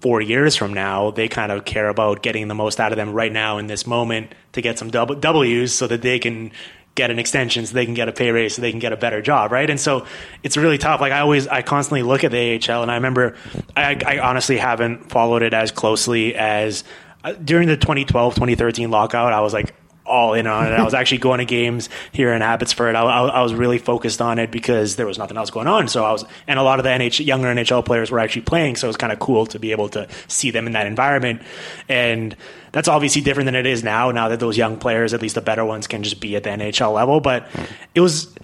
Speaker 1: four years from now. They kind of care about getting the most out of them right now in this moment to get some W's so that they can get an extension so they can get a pay raise so they can get a better job right and so it's really tough like i always i constantly look at the ahl and i remember i, I honestly haven't followed it as closely as uh, during the 2012 2013 lockout i was like all in on it. I was actually going to games here in Abbotsford. I, I, I was really focused on it because there was nothing else going on. So I was, and a lot of the NH, younger NHL players were actually playing. So it was kind of cool to be able to see them in that environment. And that's obviously different than it is now. Now that those young players, at least the better ones, can just be at the NHL level. But it was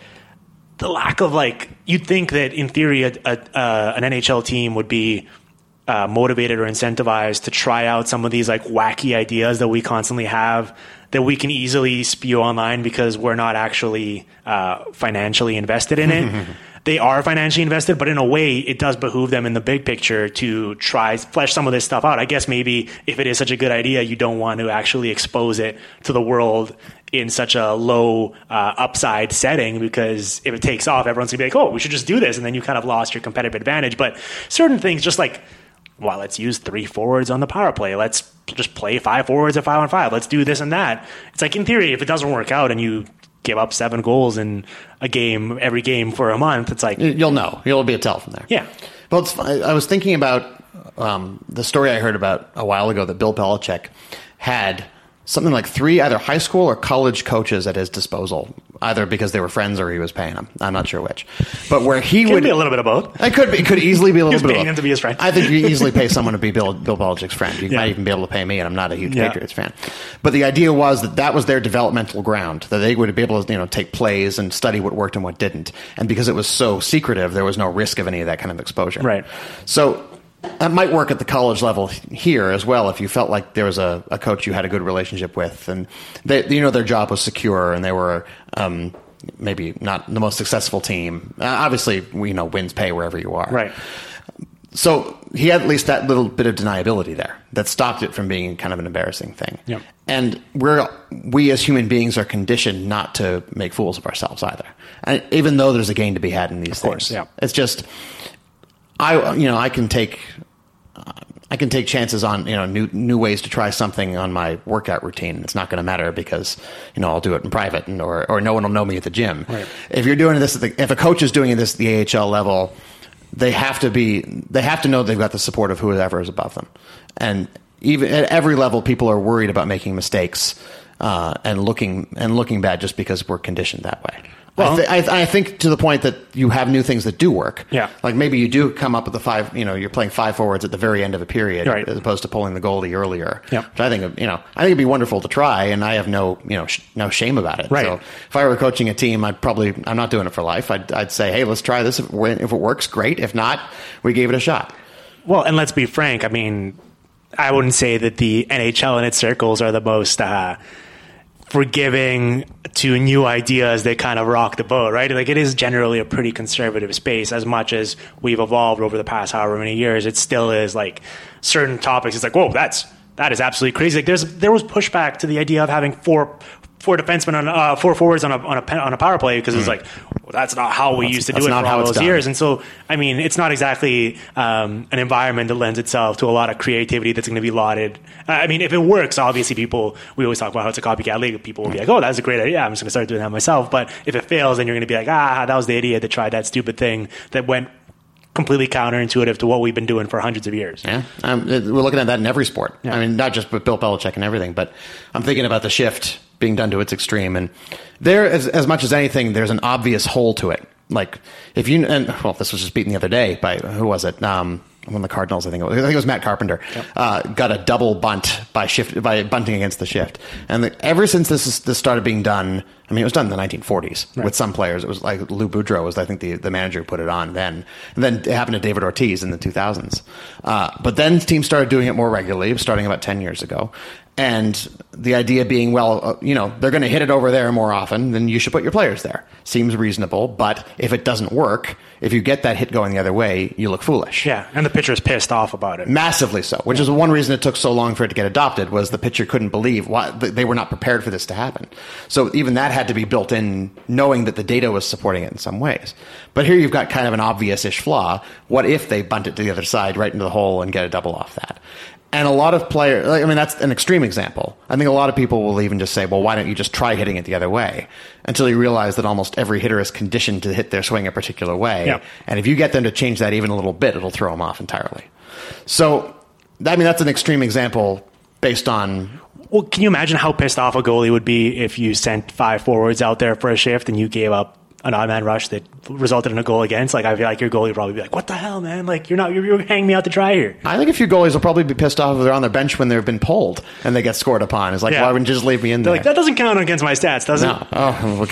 Speaker 1: the lack of like you'd think that in theory a, a, uh, an NHL team would be uh, motivated or incentivized to try out some of these like wacky ideas that we constantly have that we can easily spew online because we're not actually uh, financially invested in it. they are financially invested, but in a way, it does behoove them in the big picture to try flesh some of this stuff out. I guess maybe if it is such a good idea, you don't want to actually expose it to the world in such a low uh, upside setting because if it takes off, everyone's gonna be like, "Oh, we should just do this," and then you kind of lost your competitive advantage. But certain things, just like well, let's use three forwards on the power play. Let's just play five forwards at five on five. Let's do this and that. It's like in theory, if it doesn't work out and you give up seven goals in a game every game for a month, it's like
Speaker 2: You'll know. You'll be a tell from there.
Speaker 1: yeah,
Speaker 2: Well, I was thinking about um, the story I heard about a while ago that Bill Belichick had something like three either high school or college coaches at his disposal, either because they were friends or he was paying them. I'm not sure which. But where he
Speaker 1: could
Speaker 2: would
Speaker 1: be a little bit of both.
Speaker 2: It could be. It could easily be a little bit.
Speaker 1: paying
Speaker 2: of-
Speaker 1: him to be his friend.
Speaker 2: I think you easily pay someone to be Bill, Bill Belichick's friend. You
Speaker 1: Yeah.
Speaker 2: might even be able to pay me, and I'm not a huge
Speaker 1: Yeah.
Speaker 2: Patriots fan. But the idea was that that was their developmental ground. That they would be able to, you know, take plays and study what worked and what didn't. And because it was so secretive, there was no risk of any of that kind of exposure.
Speaker 1: Right.
Speaker 2: So that might work at the college level here as well. If you felt like there was a, a coach you had a good relationship with, and they, you know, their job was secure, and they were. Um, Maybe not the most successful team. Uh, obviously, you know wins pay wherever you are.
Speaker 1: Right.
Speaker 2: So he had at least that little bit of deniability there that stopped it from being kind of an embarrassing thing.
Speaker 1: Yep.
Speaker 2: And we're we as human beings are conditioned not to make fools of ourselves either. And even though there's a gain to be had in these
Speaker 1: course,
Speaker 2: things,
Speaker 1: yeah.
Speaker 2: it's just I you know I can take I can take chances on you know new new ways to try something on my workout routine. It's not going to matter because you know I'll do it in private and or or no one will know me at the gym.
Speaker 1: Right.
Speaker 2: If you're doing this, at the, if a coach is doing this at the AHL level, they have to be they have to know they've got the support of whoever is above them, and even at every level, people are worried about making mistakes uh, and looking and looking bad just because we're conditioned that way.
Speaker 1: Well-
Speaker 2: I, th- I, I think to the point that you have new things that do work.
Speaker 1: Yeah.
Speaker 2: Like maybe you do come up with the five, you know, you're playing five forwards at the very end of a period
Speaker 1: Right.
Speaker 2: as opposed to pulling the goalie earlier.
Speaker 1: Yeah.
Speaker 2: Which I think, you know, I think it'd be wonderful to try and I have no, you know, sh- no shame about it.
Speaker 1: Right.
Speaker 2: So if I were coaching a team, I'd probably, I'm not doing it for life. I'd, I'd say, hey, let's try this. If, it- if it works, great. If not, we gave it a shot.
Speaker 1: Well, and let's be frank. I mean, I wouldn't say that the NHL and its circles are the most uh, forgiving to new ideas that kind of rock the boat, right? Like it is generally a pretty conservative space as much as we've evolved over the past however many years. It still is like certain topics. It's like, whoa, that's that is absolutely crazy. Like there's there was pushback to the idea of having four four defensemen on uh, four forwards on a on a on a power play because it's like well, that's not how we used to do it for all those years. And so, I mean, it's not exactly um, an environment that lends itself to a lot of creativity that's going to be lauded. Uh, I mean, if it works, obviously, people we always talk about how it's a copycat league. People will be like, "Oh, that's a great idea. I'm just going to start doing that myself." But if it fails, then you're going to be like, "Ah, that was the idiot that tried that stupid thing that went." Completely counterintuitive to what we've been doing for hundreds of years.
Speaker 2: Yeah, um, we're looking at that in every sport. I mean, not just with Bill Belichick and everything, but I'm thinking about the shift being done to its extreme, and there, as, as much as anything, there's an obvious hole to it. Like if you and well, this was just beaten the other day by who was it? Um, one of the Cardinals, I think it was. I think it was Matt Carpenter. Uh, got a double bunt by shift by bunting against the shift, and the, ever since this is, this started being done, I mean, it was done in the 1940s with some players. It was like Lou Boudreau was, I think, the, the manager who put it on then. And then it happened to David Ortiz in the 2000s. Uh, but then teams started doing it more regularly, starting about 10 years ago. And the idea being, well, uh, you know, they're going to hit it over there more often, then you should put your players there. Seems reasonable. But if it doesn't work, if you get that hit going the other way, you look foolish
Speaker 1: Yeah, and the pitcher is pissed off about it.
Speaker 2: massively so which is one reason it took so long for it to get adopted was the pitcher couldn't believe why they were not prepared for this to happen so even that had to be built in knowing that the data was supporting it in some ways but here you've got kind of an obvious-ish flaw what if they bunt it to the other side right into the hole and get a double off that and a lot of players, like, I mean, that's an extreme example. I think a lot of people will even just say, well, why don't you just try hitting it the other way? Until you realize that almost every hitter is conditioned to hit their swing a particular way.
Speaker 1: Yeah.
Speaker 2: And if you get them to change that even a little bit, it'll throw them off entirely. So, I mean, that's an extreme example based on.
Speaker 1: Well, can you imagine how pissed off a goalie would be if you sent five forwards out there for a shift and you gave up an odd man rush that resulted in a goal against? Like, I feel like your goalie would probably be like, "What the hell, man? Like, you're not you're, you're hanging me out to dry here."
Speaker 2: I think a few goalies will probably be pissed off if they're on their bench when they've been pulled and they get scored upon. It's like,
Speaker 1: Yeah.
Speaker 2: why wouldn't you just leave me in
Speaker 1: They're
Speaker 2: there?
Speaker 1: like, "That doesn't count against my stats, does it?"
Speaker 2: No. Oh,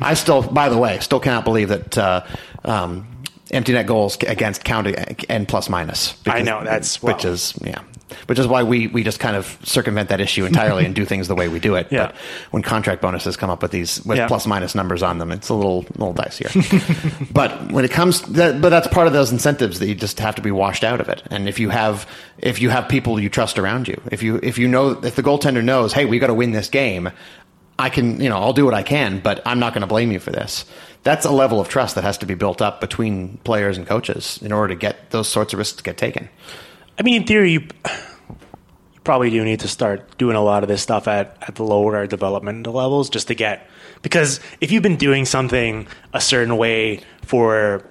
Speaker 2: I still, by the way, still cannot believe that uh, um, empty net goals against counting and plus minus.
Speaker 1: I know, that's-
Speaker 2: which is yeah, which is why we we just kind of circumvent that issue entirely and do things the way we do it.
Speaker 1: Yeah.
Speaker 2: But when contract bonuses come up with these with
Speaker 1: Yeah.
Speaker 2: plus minus numbers on them, it's a little little dicier. but when it comes, that, but that's part of those incentives that you just have to be washed out of it. And if you have if you have people you trust around you, if you if you know if the goaltender knows, hey, we got to win this game. I can, you know, I'll do what I can, but I'm not going to blame you for this. That's a level of trust that has to be built up between players and coaches in order to get those sorts of risks to get taken.
Speaker 1: I mean, in theory, you, you probably do need to start doing a lot of this stuff at, at the lower developmental levels just to get because if you've been doing something a certain way for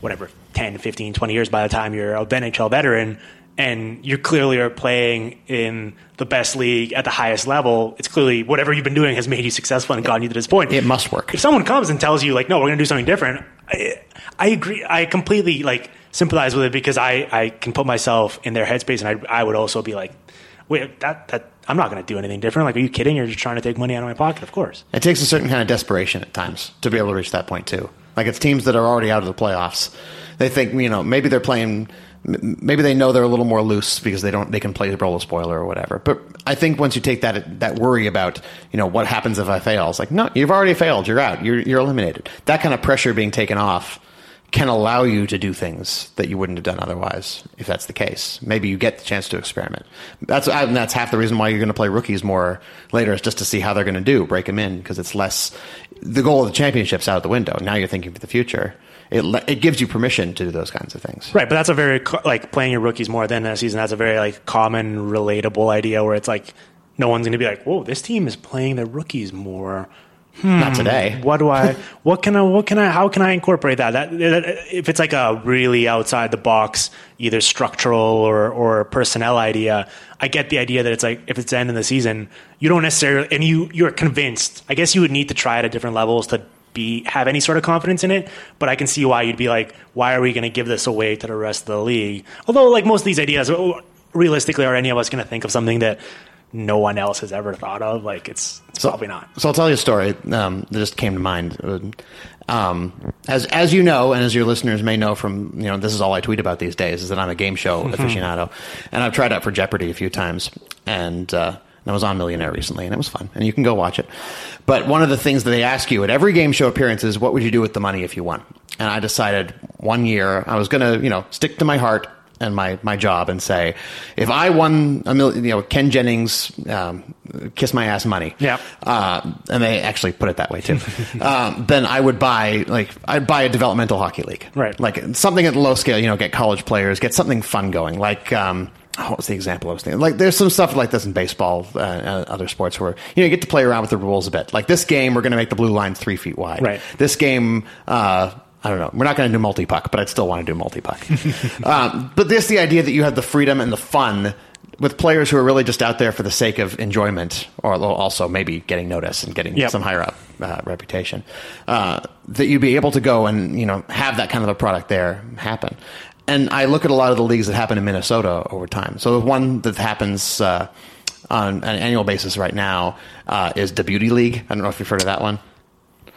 Speaker 1: whatever 10 15 20 years by the time you're a nhl veteran and you clearly are playing in the best league at the highest level it's clearly whatever you've been doing has made you successful and gotten you to this point
Speaker 2: It must work.
Speaker 1: if someone comes and tells you like no we're going to do something different I, I agree i completely like sympathize with it because i i can put myself in their headspace and i, I would also be like wait that that i'm not going to do anything different like are you kidding you're just trying to take money out of my pocket of course
Speaker 2: It takes a certain kind of desperation at times to be able to reach that point too. Like it's teams that are already out of the playoffs. They think you know maybe they're playing, maybe they know they're a little more loose because they don't they can play the role of spoiler or whatever. But I think once you take that that worry about you know what happens if I fail, it's like no, you've already failed. You're out. You're you're eliminated. That kind of pressure being taken off can allow you to do things that you wouldn't have done otherwise if that's the case. Maybe you get the chance to experiment. That's and that's half the reason why you're going to play rookies more later is just to see how they're going to do, break them in because it's less the goal of the championship's out of the window. Now you're thinking for the future. It it gives you permission to do those kinds of things.
Speaker 1: right but that's a very like playing your rookies more than a season that's a very like common relatable idea where it's like no one's going to be like whoa this team is playing their rookies more hmm,
Speaker 2: Not today.
Speaker 1: what do I what can I what can I how can I incorporate that? that that if it's like a really outside the box either structural or or personnel idea I get the idea that it's like if it's the end of the season you don't necessarily and you you're convinced I guess you would need to try it at different levels to be have any sort of confidence in it but I can see why you'd be like why are we going to give this away to the rest of the league? Although like most of these ideas realistically are any of us going to think of something that no one else has ever thought of? Like it's, it's probably not.
Speaker 2: So I'll tell you a story um, that just came to mind. Um, as as you know, and as your listeners may know from you know, this is all I tweet about these days is that I'm a game show aficionado, and I've tried out for Jeopardy a few times, and uh, And I was on Millionaire recently, and it was fun, and you can go watch it. But one of the things that they ask you at every game show appearance is, "What would you do with the money if you won?" And I decided one year I was going to, you know, stick to my heart and my, my job and say, if I won a million, you know, Ken Jennings, um, kiss my ass money.
Speaker 1: Yeah.
Speaker 2: Uh, and they actually put it that way too. um, then I would buy, like, I'd buy a developmental hockey league.
Speaker 1: Right.
Speaker 2: Like something at the low scale, you know, get college players, get something fun going. Like, um, oh, what was the example I was thinking? Like, there's some stuff like this in baseball uh, and other sports where you know you get to play around with the rules a bit. Like this game, we're going to make the blue line three feet wide.
Speaker 1: Right.
Speaker 2: This game, uh, I don't know. We're not going to do multi puck, but I'd still want to do multi puck. um, but this the idea that you have the freedom and the fun with players who are really just out there for the sake of enjoyment, or also maybe getting notice and getting
Speaker 1: Yep.
Speaker 2: some higher up uh, reputation. Uh, that you'd be able to go and you know have that kind of a product there happen. And I look at a lot of the leagues that happen in Minnesota over time. So the one that happens. Uh, on an annual basis right now uh, is the Beauty League. I don't know if you've heard of that one.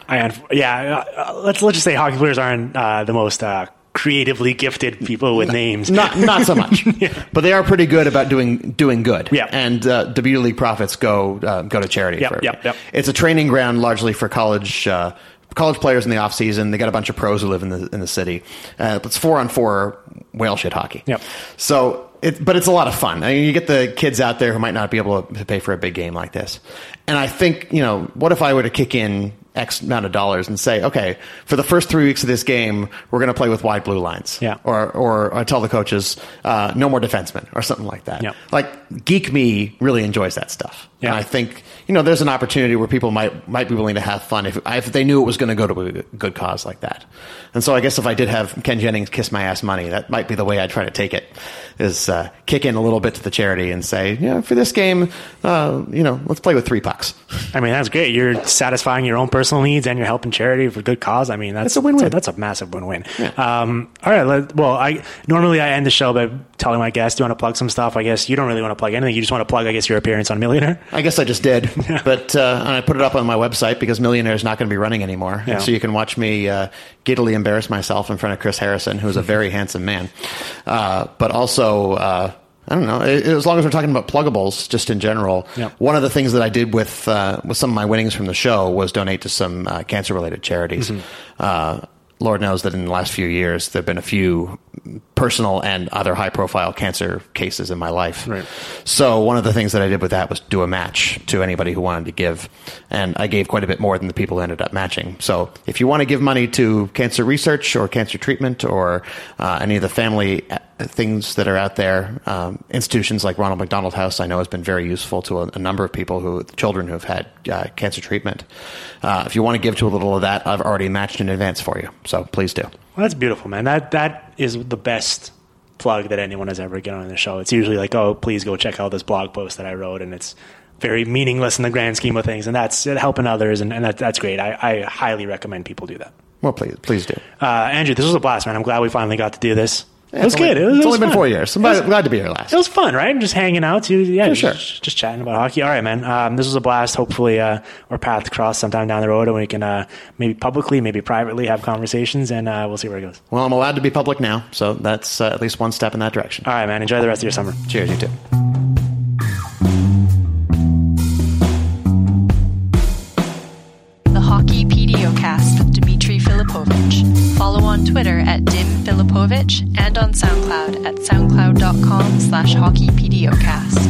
Speaker 1: I, yeah, uh, let's let's just say hockey players aren't uh, the most uh, creatively gifted people with names.
Speaker 2: Not not so much, but they are pretty good about doing doing good.
Speaker 1: Yeah.
Speaker 2: and uh, the Beauty League profits go uh, go to charity.
Speaker 1: Yep,
Speaker 2: for
Speaker 1: yep, yep.
Speaker 2: It's a training ground largely for college uh, college players in the off season. They got a bunch of pros who live in the in the city. Uh, it's four on four whale shit hockey.
Speaker 1: Yep.
Speaker 2: So. It, but it's a lot of fun. I mean, you get the kids out there who might not be able to pay for a big game like this. And I think, you know, what if I were to kick in X amount of dollars and say, okay, for the first three weeks of this game, we're going to play with wide blue lines.
Speaker 1: Yeah.
Speaker 2: Or, or, or tell the coaches, uh, no more defensemen or something like that.
Speaker 1: Yeah.
Speaker 2: Like Geek Me really enjoys that stuff.
Speaker 1: Yeah.
Speaker 2: And I think, you know, there's an opportunity where people might, might be willing to have fun if, if they knew it was going to go to a good cause like that. And so I guess if I did have Ken Jennings kiss my ass money, that might be the way I'd try to take it is, uh, kick in a little bit to the charity and say, you know, for this game, uh, you know, let's play with three pucks.
Speaker 1: I mean, that's great. You're satisfying your own personal needs and you're helping charity for a good cause. I mean, that's
Speaker 2: It's a win-win.
Speaker 1: That's a, massive win-win. Um, all right. Let, well, I normally I end the show by telling my guests, "Do you want to plug some stuff?" I guess you don't really want to plug anything. You just want to plug, I guess, your appearance on Millionaire.
Speaker 2: I guess I just did, but uh, and I put it up on my website because Millionaire is not going to be running anymore.
Speaker 1: Yeah.
Speaker 2: So you can watch me uh, giddily embarrass myself in front of Chris Harrison, who's a very handsome man. Uh, but also, uh, I don't know. As long as we're talking about pluggables, just in general,
Speaker 1: Yeah.
Speaker 2: one of the things that I did with uh, with some of my winnings from the show was donate to some uh, cancer related charities. Uh, Lord knows that in the last few years, there have been a few personal and other high profile cancer cases in my life.
Speaker 1: Right.
Speaker 2: So one of the things that I did with that was do a match to anybody who wanted to give, and I gave quite a bit more than the people who ended up matching. So if you want to give money to cancer research or cancer treatment or uh, any of the family uh, things that are out there, um, institutions like Ronald McDonald House, I know has been very useful to a, a number of people who children who have had uh, cancer treatment. Uh, if you want to give to a little of that, I've already matched in advance for you. So please do.
Speaker 1: Well, that's beautiful, man. That that is the best plug that anyone has ever given on the show. It's usually like, "Oh, please go check out this blog post that I wrote," and it's very meaningless in the grand scheme of things. And that's it helping others, and, and that, that's great. I, I highly recommend people do that.
Speaker 2: Well, please, please do.
Speaker 1: Uh, Andrew, this was a blast, man. I'm glad we finally got to do this.
Speaker 2: Yeah,
Speaker 1: it was
Speaker 2: only-
Speaker 1: good. It was,
Speaker 2: it's
Speaker 1: it was
Speaker 2: only been
Speaker 1: fun.
Speaker 2: four years. I'm
Speaker 1: It was-
Speaker 2: glad, glad to be here last.
Speaker 1: It was fun, right? Just hanging out, too. Yeah,
Speaker 2: For sure.
Speaker 1: Just, chatting about hockey. All right, man. Um, this was a blast. Hopefully, uh, our paths cross sometime down the road, and we can uh, maybe publicly, maybe privately, have conversations, and uh, we'll see where it goes.
Speaker 2: Well, I'm allowed to be public now, so that's uh, at least one step in that direction.
Speaker 1: All right, man. Enjoy the rest of your summer.
Speaker 2: Cheers, you too.
Speaker 3: Follow on Twitter at Dim Filipovic and on SoundCloud at soundcloud.com slash hockeypdocast.